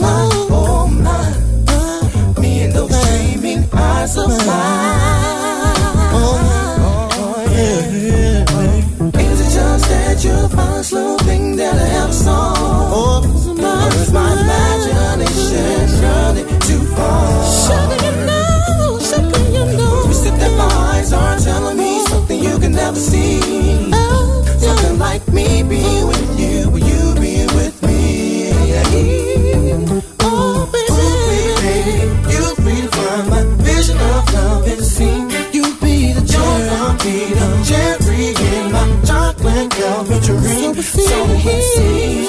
My, oh my, me and those dreaming eyes of oh, mine. Oh, yeah. Is it just that you're the finest little thing that I ever saw? Oh, or is my imagination running too far? Sugar, you know, sugar, you know. You said that my eyes are telling me something you can never see. So it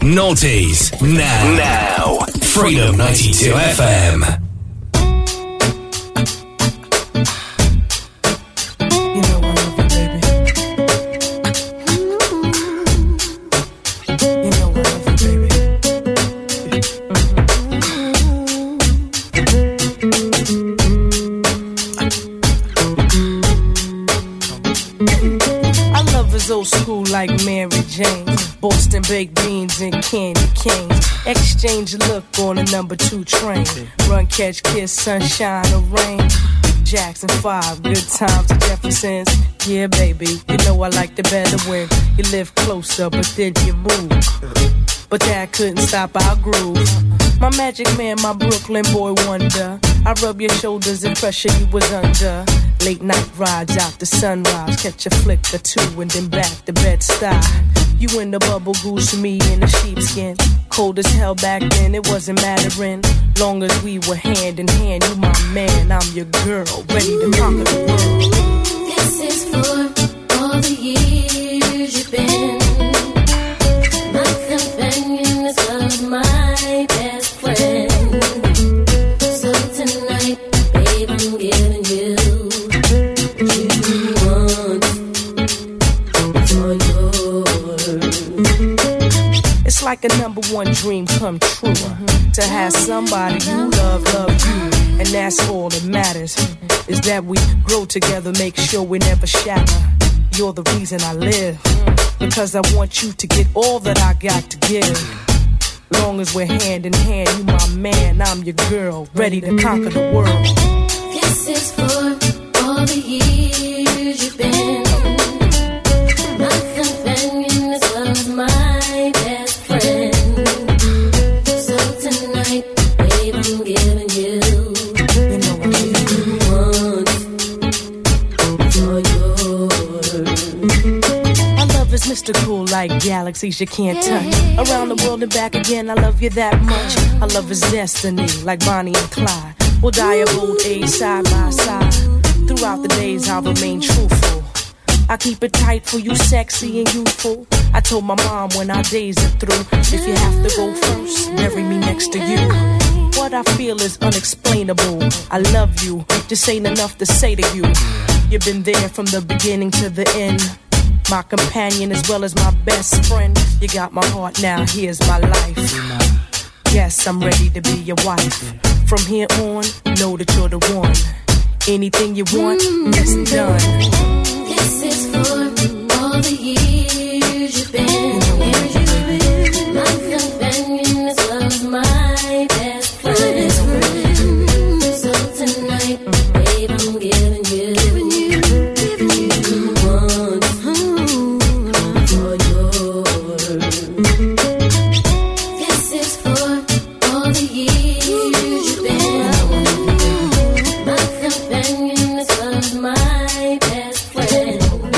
naughties. Now, now, Freedom 92 FM. Exchange a look on a number two train. Run, catch, kiss, sunshine or rain. Jackson 5, good times to Jefferson's. Yeah, baby, you know I like the better when you live closer, but then you move. But that couldn't stop our groove. My magic man, my Brooklyn boy wonder. I rub your shoulders and pressure you was under. Late night rides out the sunrise, catch a flick or two and then back to bed style. You in the bubble goose, me in the sheepskin. Cold as hell back then, it wasn't mattering. Long as we were hand in hand, you my man, I'm your girl, ready to conquer the world. This is for all the years you've been as well as my best like a number one dream come true. Uh-huh. To have somebody you love, love you. And that's all that matters. Uh-huh. Is that we grow together, make sure we never shatter. You're the reason I live. Uh-huh. Because I want you to get all that I got to give. Long as we're hand in hand, you my man, I'm your girl, ready to conquer the world. This is for all the years you've been mystical like galaxies you can't touch. Around the world and back again, I love you that much. I love his destiny like Bonnie and Clyde. We'll die of old age side by side. Throughout the days, I'll remain truthful. I keep it tight for you, sexy and youthful. I told my mom when our days are through, if you have to go first, bury me next to you. What I feel is unexplainable. I love you, just ain't enough to say to you. You've been there from the beginning to the end. My companion as well as my best friend. You got my heart now, here's my life. Yes, I'm ready to be your wife. From here on, know that you're the one. Anything you want, mm-hmm. it's done. This is for all the years you've been.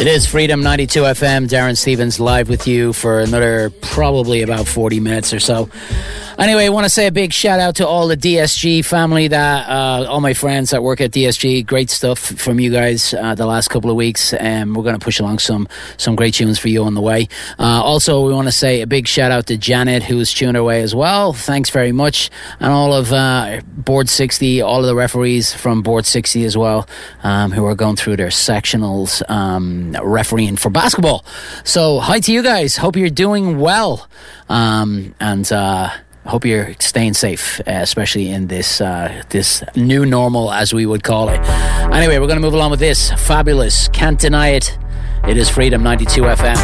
It is Freedom 92 FM. Darren Stevens live with you for another probably about 40 minutes or so. Anyway, I want to say a big shout out to all the DSG family, that uh, all my friends that work at DSG. Great stuff from you guys uh, the last couple of weeks, and we're going to push along some some great tunes for you on the way. Uh, also, we want to say a big shout out to Janet, who's tuned away as well. Thanks very much, and all of uh, Board 60, all of the referees from Board 60 as well, um, who are going through their sectionals um, refereeing for basketball. So, hi to you guys. Hope you're doing well, um, and. Hope you're staying safe, uh, especially in this uh, this new normal, as we would call it. Anyway, we're going to move along with this. Fabulous, can't deny it. It is Freedom 92 FM.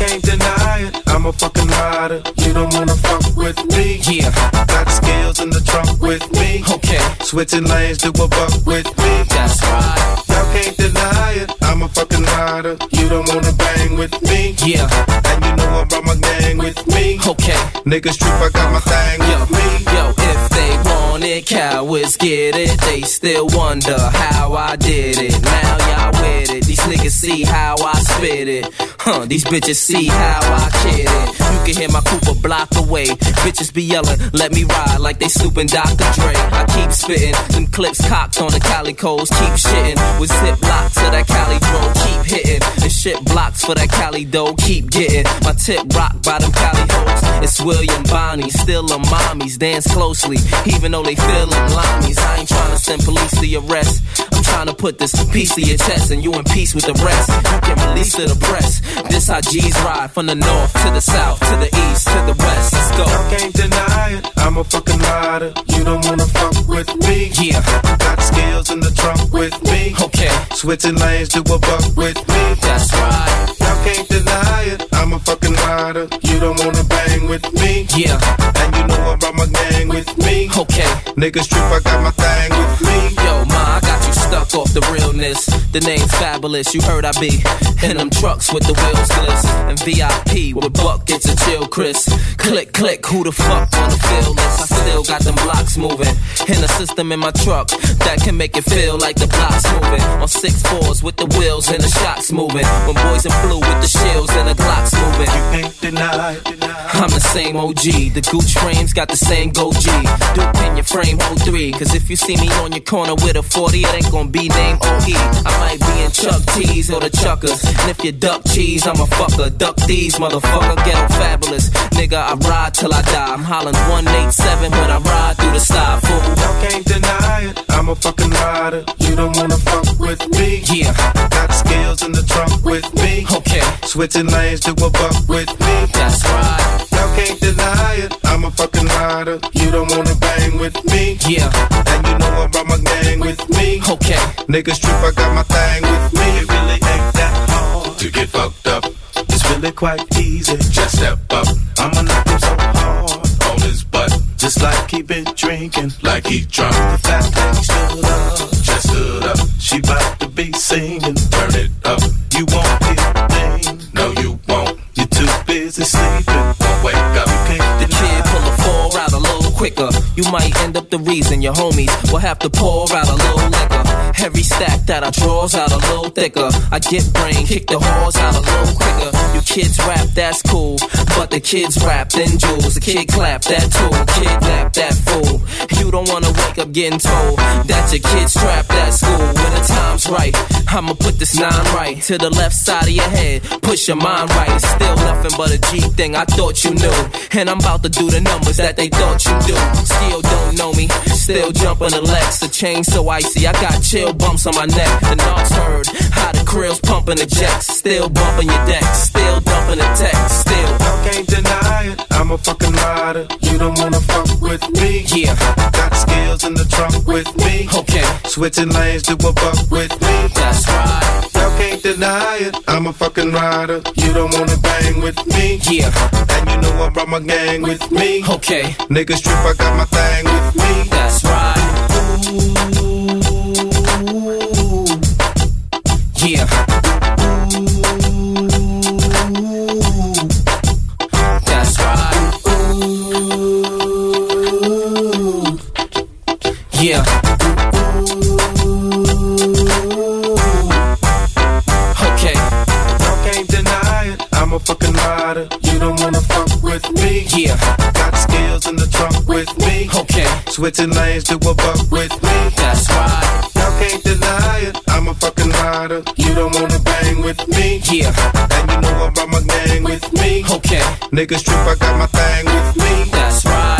Can't deny it, I'm a fucking rider. You don't wanna fuck with me. Yeah. Got the skills in the trunk with me. Okay. Switching lanes to a buck with me. That's right. Can't deny it, I'm a fucking rider. You don't wanna bang with me. Yeah. And you know I brought my gang with me. Okay. Niggas trip, I got my thing Yo, with me. yo, want it, cowards get it. They still wonder how I did it. Now y'all with it. These niggas see how I spit it. Huh, these bitches see how I kid it. You can hear my coupe a block away. Bitches be yelling, let me ride like they snooping Dr. Dre. I keep spitting, them clips cocked on the Cali calicos. Keep shitting with zip locks to that Cali dro. Keep hitting and shit blocks for that Cali dough. Keep getting my tip rocked by them Cali hoes. It's William Bonnie, still a mommy's. Dance closely, even though they feel like limeys. I ain't trying to send police to your rest. I'm trying to put this piece to your chest and you in peace with the rest. You can release to the press. This how G's ride from the north to the south to the east to the west. Let's go. I can't deny it. I'm a fucking rider. You don't wanna fuck with me. Yeah. Got skills in the trunk with me. Okay. Switching lanes to a buck with me. That's right. Can't deny it. I'm a fucking rider. You don't wanna bang with me. Yeah. And you know I brought my gang with me. Okay. Niggas trip, I got my thing with me. Yo, ma, I got you stuck off the realness. The name's fabulous. You heard I be in them trucks with the wheels gliss and VIP with buckets of chill, Chris. Click, click. Who the fuck wanna feel this? I still got them blocks moving in a system in my truck that can make it feel like the blocks moving on six fours with the wheels and the shocks moving. When boys in blue with the shields and the glocks moving. You can't deny it. I'm the same OG. The Gooch frames got the same go G. Duke in your frame, hold three. Cause if you see me on your corner with a 40, it ain't gonna be named OE. I might be in Chuck T's or the Chuckers. And if you duck cheese, I'm a fucker. Duck these, motherfucker. Ghetto fabulous. Nigga, I ride till I die. I'm hollering 187 when I ride through the fool. Y'all can't deny it. I'm a fucking rider. You don't wanna fuck with me. Yeah. Got skills in the trunk with me. Okay. Switching lanes to a buck with me. That's right. Y'all can't deny it. I'm a fucking rider. You don't wanna bang with me. Yeah. And you know I brought my gang with me. Okay. Niggas trip, I got my thing with me. It really ain't that hard to get fucked up. It's really quite easy. Just step up. I'ma knock him so hard on his butt. Just like he been drinking, like he drunk. The fact that he stood up, just stood up. She bout to be singing, turn it up. You won't hear a thing, no you won't. You're too busy sleeping, quicker. You might end up the reason your homies will have to pour out a little liquor. Every stack that I draws out a little thicker. I get brain, kick the whores out a little quicker. You kids rap, that's cool. But the kids rap, then jewels. The kid clap, that tool. Kidnap that fool. You don't wanna wake up getting told that your kid's trapped at school. When the time's right, I'ma put this nine right to the left side of your head. Push your mind right. It's still nothing but a G thing. I thought you knew. And I'm about to do the numbers that they thought you do. Still don't know me. Still jumping the Lex. The chain so icy. I got chill bumps on my neck. The knocks heard. How the krill's pumping the jets. Still bumping your deck. Still dumping the text. Still. Y'all can't deny it. I'm a fucking rider. You don't wanna fuck with me. Yeah. Got skills in the trunk with me. Okay. Switching lanes to a buck with me. That's right. Y'all can't deny it. I'm a fucking rider. You don't wanna bang with me. Yeah. And you know I brought my gang with me. Okay. Niggas trip, I got my thing with me. That's right. Yeah. That's right. Yeah. Okay. Y'all can't deny it. I'm a fucking rider. You don't wanna fuck with me. Yeah. Got skills in the trunk with me. Switching lanes to a buck with me. That's right. Y'all can't deny it. I'm a fucking rider. You don't wanna bang with me. Yeah. And you know I brought my gang with me. Okay. Niggas trip, I got my thing with me. That's right.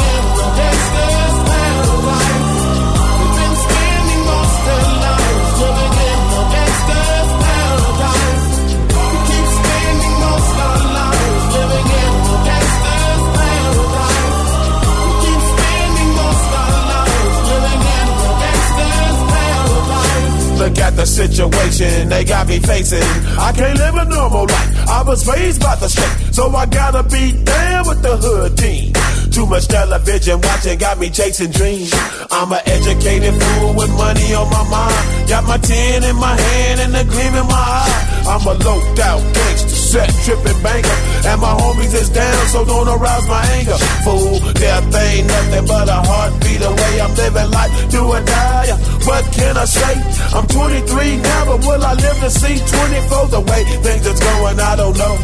Look at the situation they got me facing. I can't live a normal life. I was raised by the state, so I gotta be down with the hood team. Too much television watching got me chasing dreams. I'm an educated fool with money on my mind. Got my tin in my hand and a gleam in my eye. I'm a loped out gangster, set tripping banker, and my homies is down, so don't arouse my anger. Fool, death ain't nothing but a heartbeat away. I'm living life, do or die. What can I say? I'm 23 now, but will I live to see 24? The way things is going, I don't know.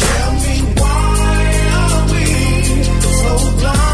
Tell me why are we so blind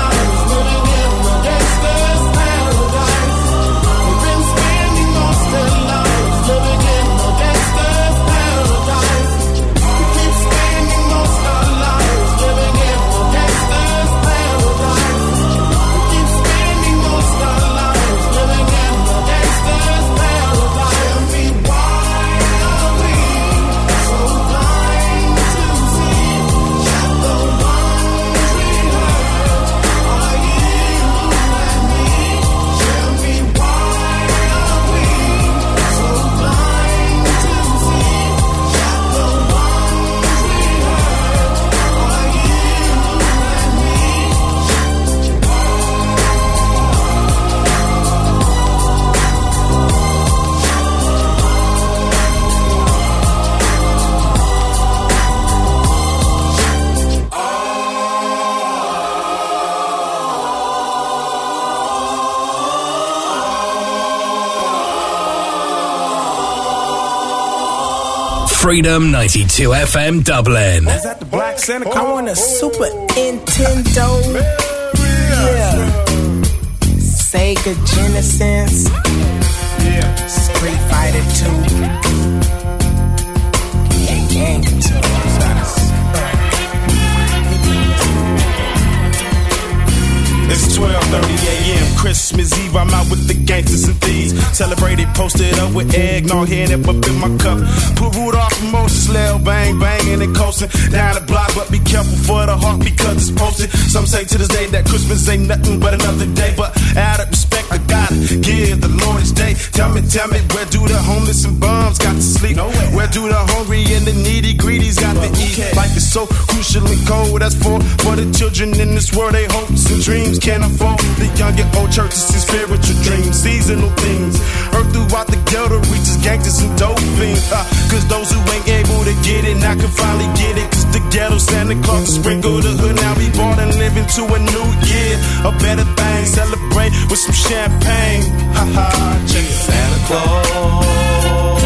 Freedom 92 FM Dublin. Is that the Black Santa I want a Super Nintendo. Yeah. Sega Genesis. Yeah. Street Fighter 2. And Gang It's 12:30 a.m. Christmas Eve. I'm out with the gangsters and thieves. Celebrated, posted up with eggnog, hand up up in my cup. Put Rudolph from Moses, Lil Bang, banging and coasting down the block. But be careful for the heart because it's posted. Some say to this day that Christmas ain't nothing but another day. But out of respect, I gotta give the Lord his day. Tell me, tell me, where do the homeless and bums got to sleep? Where do the hungry and the needy greedies got to eat? Life is so crucial and cold. That's for for the children in this world. They hopes and dreams can't afford. The young and old churches and spiritual dreams, seasonal things. Earth throughout the ghetto reaches gangsters and dope fiends. Uh, Cause those who ain't able to get it now can finally get it. Cause the ghetto Santa Claus to sprinkle the hood. Now we born and living to a new year. A better thing, celebrate with some champagne. Ha ha, check it. Santa Claus.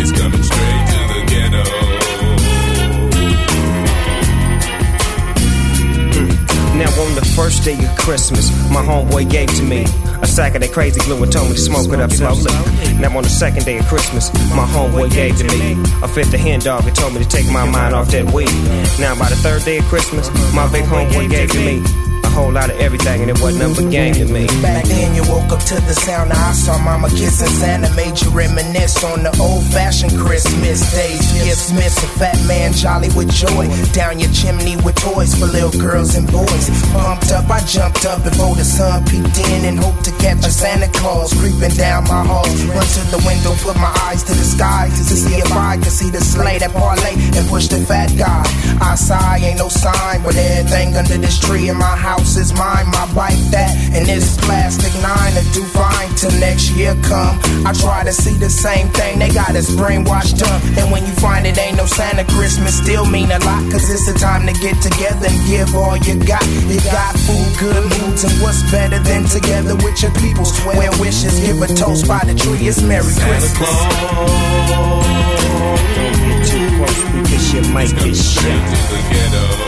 It's coming straight to the ghetto. Mm. Now on the first day of Christmas, my homeboy gave to me a sack of that crazy glue and told me to smoke it up slowly. Now on the second day of Christmas, my homeboy gave to me a fifth of hen dog and told me to take my mind off that weed. Now by the third day of Christmas, my big homeboy gave to me A whole lot of everything, and it wasn't nothing but game to me. Back then, you woke up to the sound I saw mama kissing Santa, made you reminisce on the old fashioned Christmas days. Gifts miss a fat man jolly with joy. Down your chimney with toys for little girls and boys. Pumped up, I jumped up before the sun peeked in and hoped to catch a Santa Claus creeping down my hall. Run to the window, put my eyes to the sky to see if I could see the sleigh that parlay and push the fat guy. I sigh, ain't no sign, but everything under this tree in my house is mine. My bike that and this plastic nine to do fine till next year come. I try to see the same thing, they got us brainwashed up. And when you find it ain't no Santa Christmas, still mean a lot, cause it's the time to get together and give all you got. You got food, good moods, and what's better than together with your people? Swear wishes, give a toast by the tree, it's Merry Christmas. Don't get too close because you might get shot.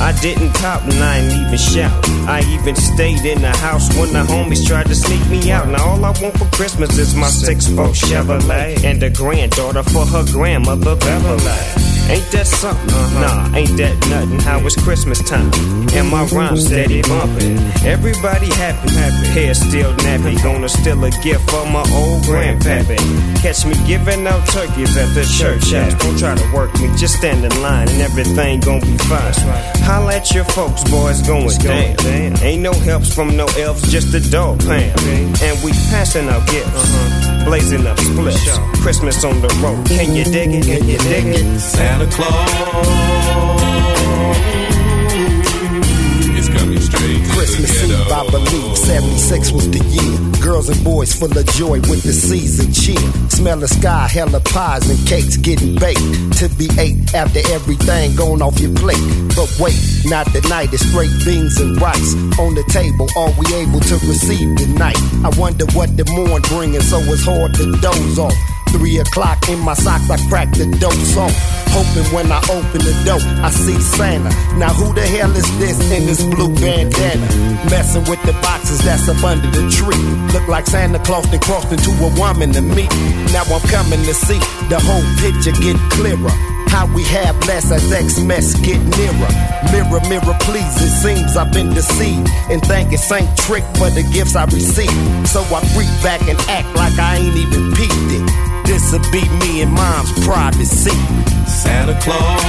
I didn't cop and I ain't even shout. I even stayed in the house when the homies tried to sneak me out. Now all I want for Christmas is my six foot Chevrolet and a granddaughter for her grandmother Beverly. Ain't that something? Nah, ain't that nothing. How it's Christmas time and my rhyme steady bumping. Everybody happy, happy. Hair still nappy. Gonna steal a gift for my old grandpappy. Catch me giving out turkeys at the church house. Don't try to work me, just stand in line and everything gonna be fine. Holla at your folks, boys, going down. Ain't no helps from no elves, just a dog pound. And we passing out gifts, uh-huh. blazing up splits. Christmas on the road, can you dig it? Can you dig it? Santa Claus is coming straight Christmas Eve. I believe 76 was the year. Girls and boys full of joy with the season cheer. Smell the sky, hella pies and cakes getting baked to be ate after everything gone off your plate. But wait, not tonight, it's straight beans and rice on the table. Are we able to receive tonight? I wonder what the morn bringing, so it's hard to doze off. Three o'clock in my socks, I crack the dope song. Hoping when I open the door, I see Santa. Now who the hell is this in this blue bandana? Messing with the boxes that's up under the tree. Look like Santa Claus then crossed into a woman to me. Now I'm coming to see the whole picture get clearer. How we have less as X-Mess get nearer. Mirror, mirror, please, it seems I've been deceived. And think it's ain't trick for the gifts I received. So I creep back and act like I ain't even peeped it. This'll be me and mom's privacy. Santa Claus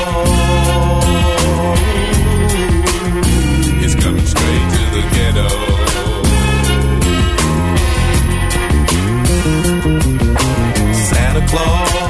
is coming straight to the ghetto. Santa Claus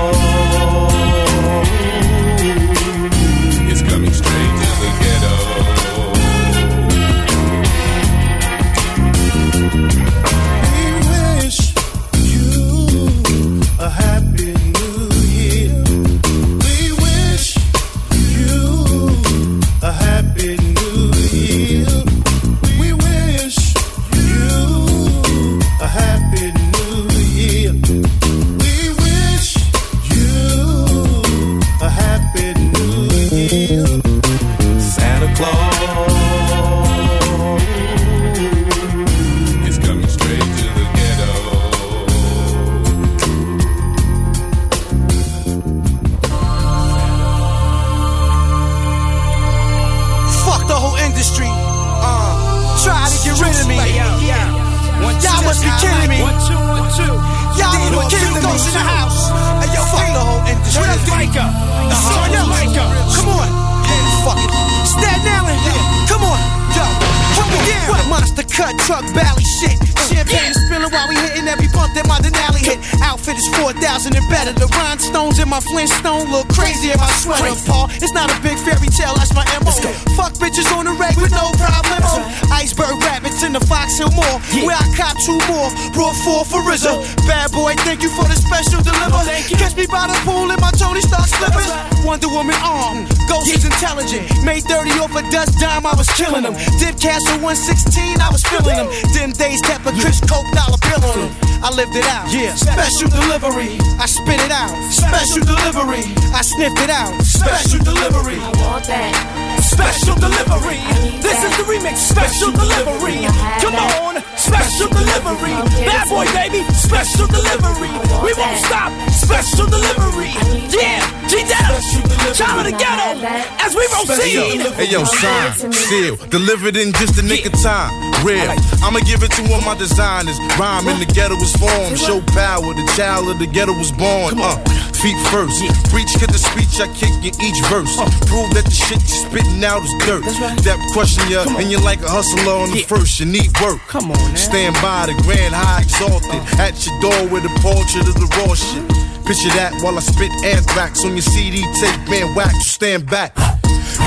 Hey yo, sign, seal, delivered in just a nick of time. Real, I'ma give it to all my designers. Rhyme in the ghetto was formed. Show power, the child of the ghetto was born. Uh, feet first. Preach cause the speech I kick in each verse. Prove that the shit you spitting out is dirt. That question you, and you're like a hustler on the first. You need work. Come on, Stand by the grand high exalted. At your door with a portrait of the raw shit. Picture that while I spit anthrax on your CD tape, man, wax, you stand back.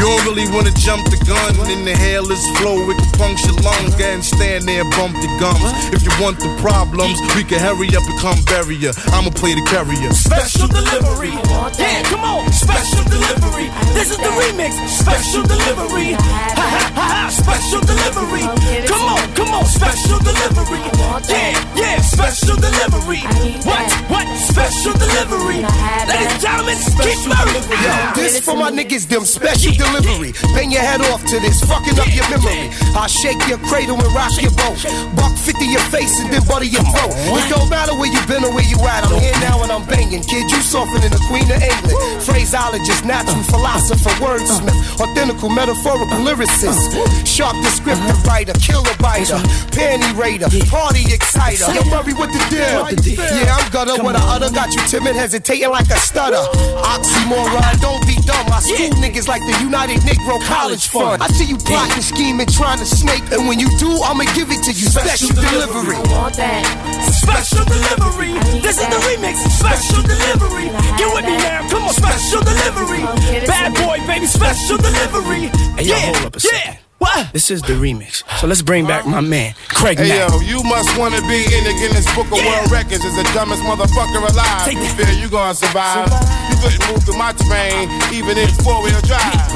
You don't really wanna jump the gun in the hairless flow, it can puncture lungs and stand there and bump the gums. If you want the problems, we can hurry up and come bury ya. I'ma play the carrier. Special delivery. Yeah, come on. Special delivery. This is the remix. Special delivery. Ha ha ha ha. Special delivery. Come on, come on. Special delivery. Yeah, yeah. Special delivery. What? What? Special delivery. Ladies and gentlemen, keep moving. Yo, this for my niggas, them special delivery. Bang your head off to this, fucking up your memory. I shake your cradle and rock your boat. Buck 50 your face and then butter your throat. It don't matter where you been or where you at. I'm here now and I'm banging. Kid, you softer than the Queen of England. Phraseologist, natural philosopher, wordsmith, authentical, metaphorical lyricist. Sharp descriptive writer, killer biter, panty raider, party exciter. Yo, Murray, what the deal? Yeah, I'm gutter. What I utter got you timid, hesitating like a stutter. Oxymoron, don't be dumb. I school niggas like the United Negro College Fund. I see you plotting, scheming, trying to snake, and when you do, I'ma give it to you. Special delivery. Special delivery. This is the remix. Special delivery. Get with me now. Come on. Special delivery. Bad boy, baby. Special delivery. Hey, yeah. hold up a yeah. second. What? This is the remix. So let's bring back my man, Craig Hey Mack. yo, you must wanna be in the Guinness Book of World Records as the dumbest motherfucker alive. You feel you gonna survive? You couldn't move through my terrain, even in four wheel drive.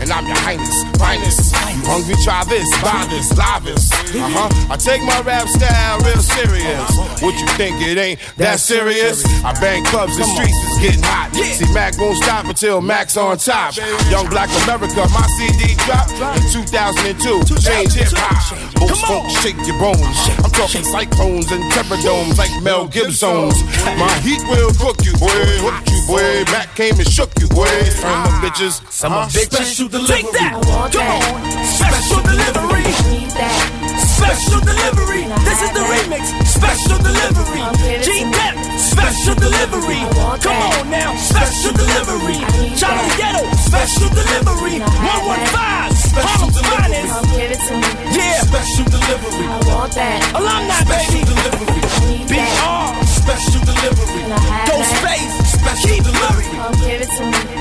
And I'm your highness, finest. You hungry? Try this, buy this, live this. Uh huh. I take my rap style real serious. What you think it ain't that serious? I bang clubs, and streets is getting hot. See, Mac won't stop until Mac's on top. Young Black America, my CD dropped in 2002. Change hip hop. Most folks shake your bones. I'm talking cyclones and terradomes like Mel Gibson's. My heat will cook you, boy. Hook you, boy. Mac came and shook you, boy. From the bitches. Some of bitches. Special delivery. Take that. Come on. Special delivery. Special delivery. This is the remix. Special delivery. G-Dep. Special delivery. Come on now. Special delivery. Of ghetto. Special delivery. 115. Harlem finest. Yeah. Special delivery. I want that. Alumni, baby. BR. Special delivery. Ghostface. Special delivery. Come give it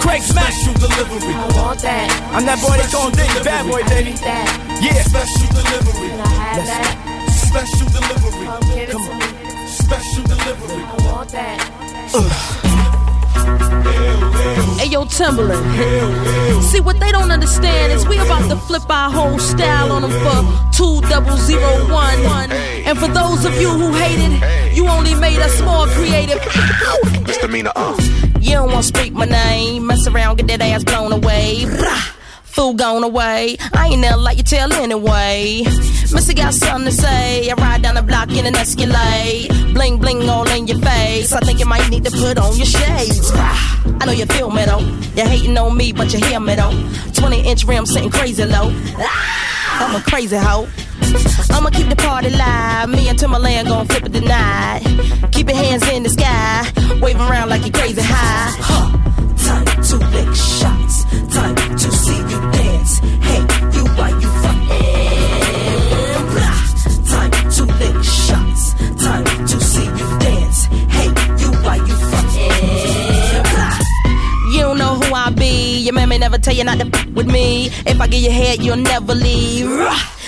Craig Smack. Special delivery. I want that. I'm that boy they call Dick, the bad boy, baby. Yeah. Special delivery. Can I have that? Special delivery. Come on. Special delivery. Hey yo, Timbaland. See what they don't understand is we about to flip our whole style on them for two double zero one. And for those of you who hated, you only made us more creative. Misdemeanor, uh. You don't wanna speak my name, mess around, get that ass blown away. Brah. Fool gone away. I ain't never like you tell anyway. Missy got something to say. I ride down the block in an Escalade. Bling bling all in your face. I think you might need to put on your shades. I know you feel me though. You're hating on me, but you hear me though. 20 inch rim sitting crazy low. Ah, I'm a crazy hoe. I'ma keep the party live. Me and Timbaland gon' flip it tonight. Keep your hands in the sky. Wave around like you crazy high. Huh. Time to lick shots. Time to see you dance. Hey, Your man may never tell you not to f- with me. If I get your head, you'll never leave.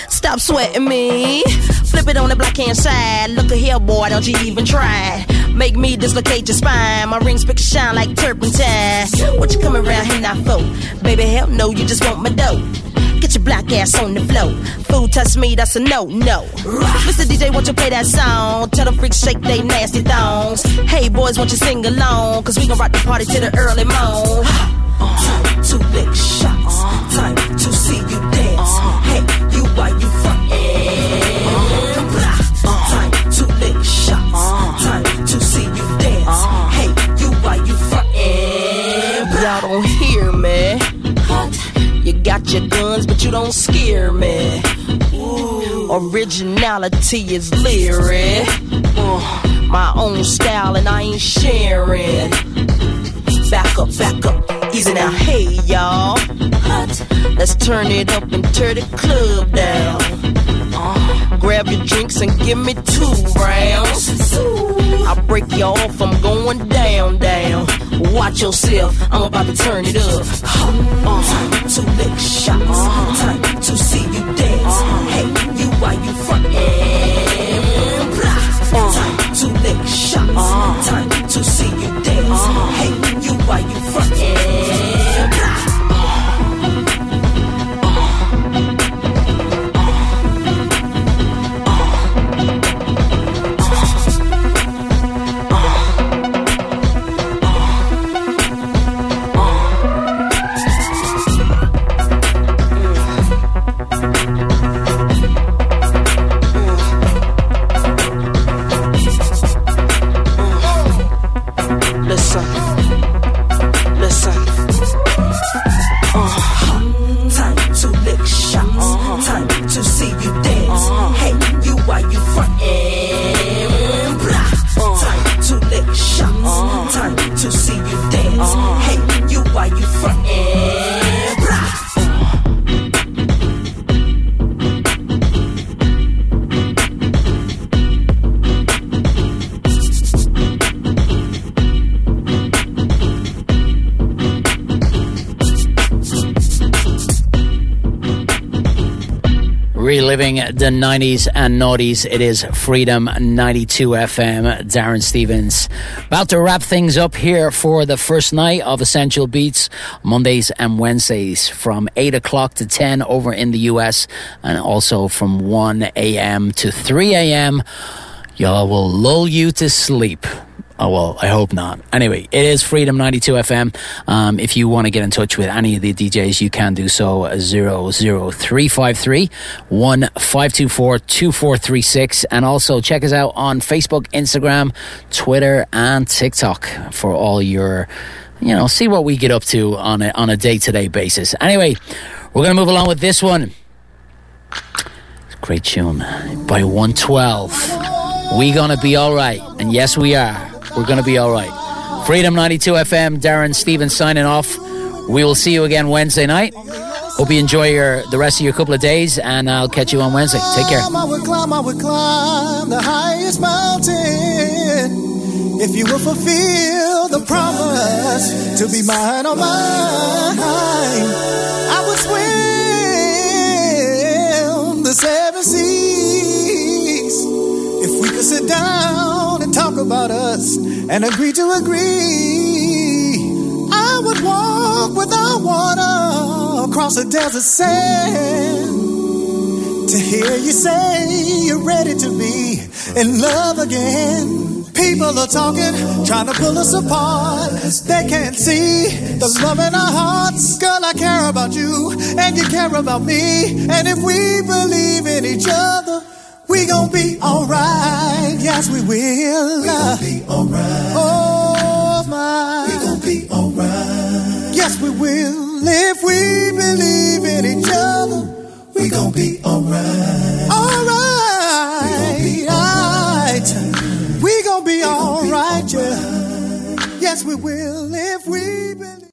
Stop sweating me. Flip it on the black hand side. Look at here, boy, don't you even try. Make me dislocate your spine. My rings pick shine like turpentine. What you coming around here now for? Baby, hell no, you just want my dough. Your black ass on the floor. Food touch me, that's a no, no. Mr. DJ, won't you play that song? Tell the freaks shake they nasty thongs. Hey boys, won't you sing along? Cause we gon' rock the party to the early morn. Time to lick shots. Time to see you got your guns, but you don't scare me. Originality is lyric. Uh, my own style, and I ain't sharing. Back up, back up, easy now, hey y'all. Let's turn it up and tear the club down. Uh, grab your drinks and give me two rounds. I break you off, I'm going down, down. Watch yourself, I'm about to turn it up. Uh, time to lick shots, time to see you dance. Hey, you why you frontin'? Blah. Time to lick shots, time to see you dance. Hey, you why you frontin'? Blah. The 90s and noughties, it is Freedom 92 FM. Darren Stevens. About to wrap things up here for the first night of Essential Beatz, Mondays and Wednesdays from 8 o'clock to 10 over in the US, and also from 1 a.m. to 3 a.m. Y'all will lull you to sleep. Oh, well, I hope not. Anyway, it is Freedom 92 FM. Um, if you want to get in touch with any of the DJs, you can do so. 00353 1524 2436. And also check us out on Facebook, Instagram, Twitter, and TikTok for all your, you know, see what we get up to on a, on a day to day basis. Anyway, we're going to move along with this one. Great tune by 112. We gonna be alright. And yes, we are. We're gonna be alright. Freedom 92 FM, Darren Stevens signing off. We will see you again Wednesday night. Hope you enjoy your the rest of your couple of days, and I'll catch you on Wednesday. Take care. I would climb, I would climb the highest mountain if you would fulfill the promise to be mine, oh mine. I would swim the seven seas if we could sit down talk about us and agree to agree. I would walk without water across the desert sand to hear you say you're ready to be in love again. People are talking, trying to pull us apart. They can't see the love in our hearts. Girl, I care about you, and you care about me. And if we believe in each other, we gon' be alright. Yes, we will. We gon' be alright. Oh my. We gon' be alright. Yes, we will. If we believe in each other, we gon' be alright. Alright. We gon' be alright. We gon' be alright, yeah. Yes, we will. If we believe.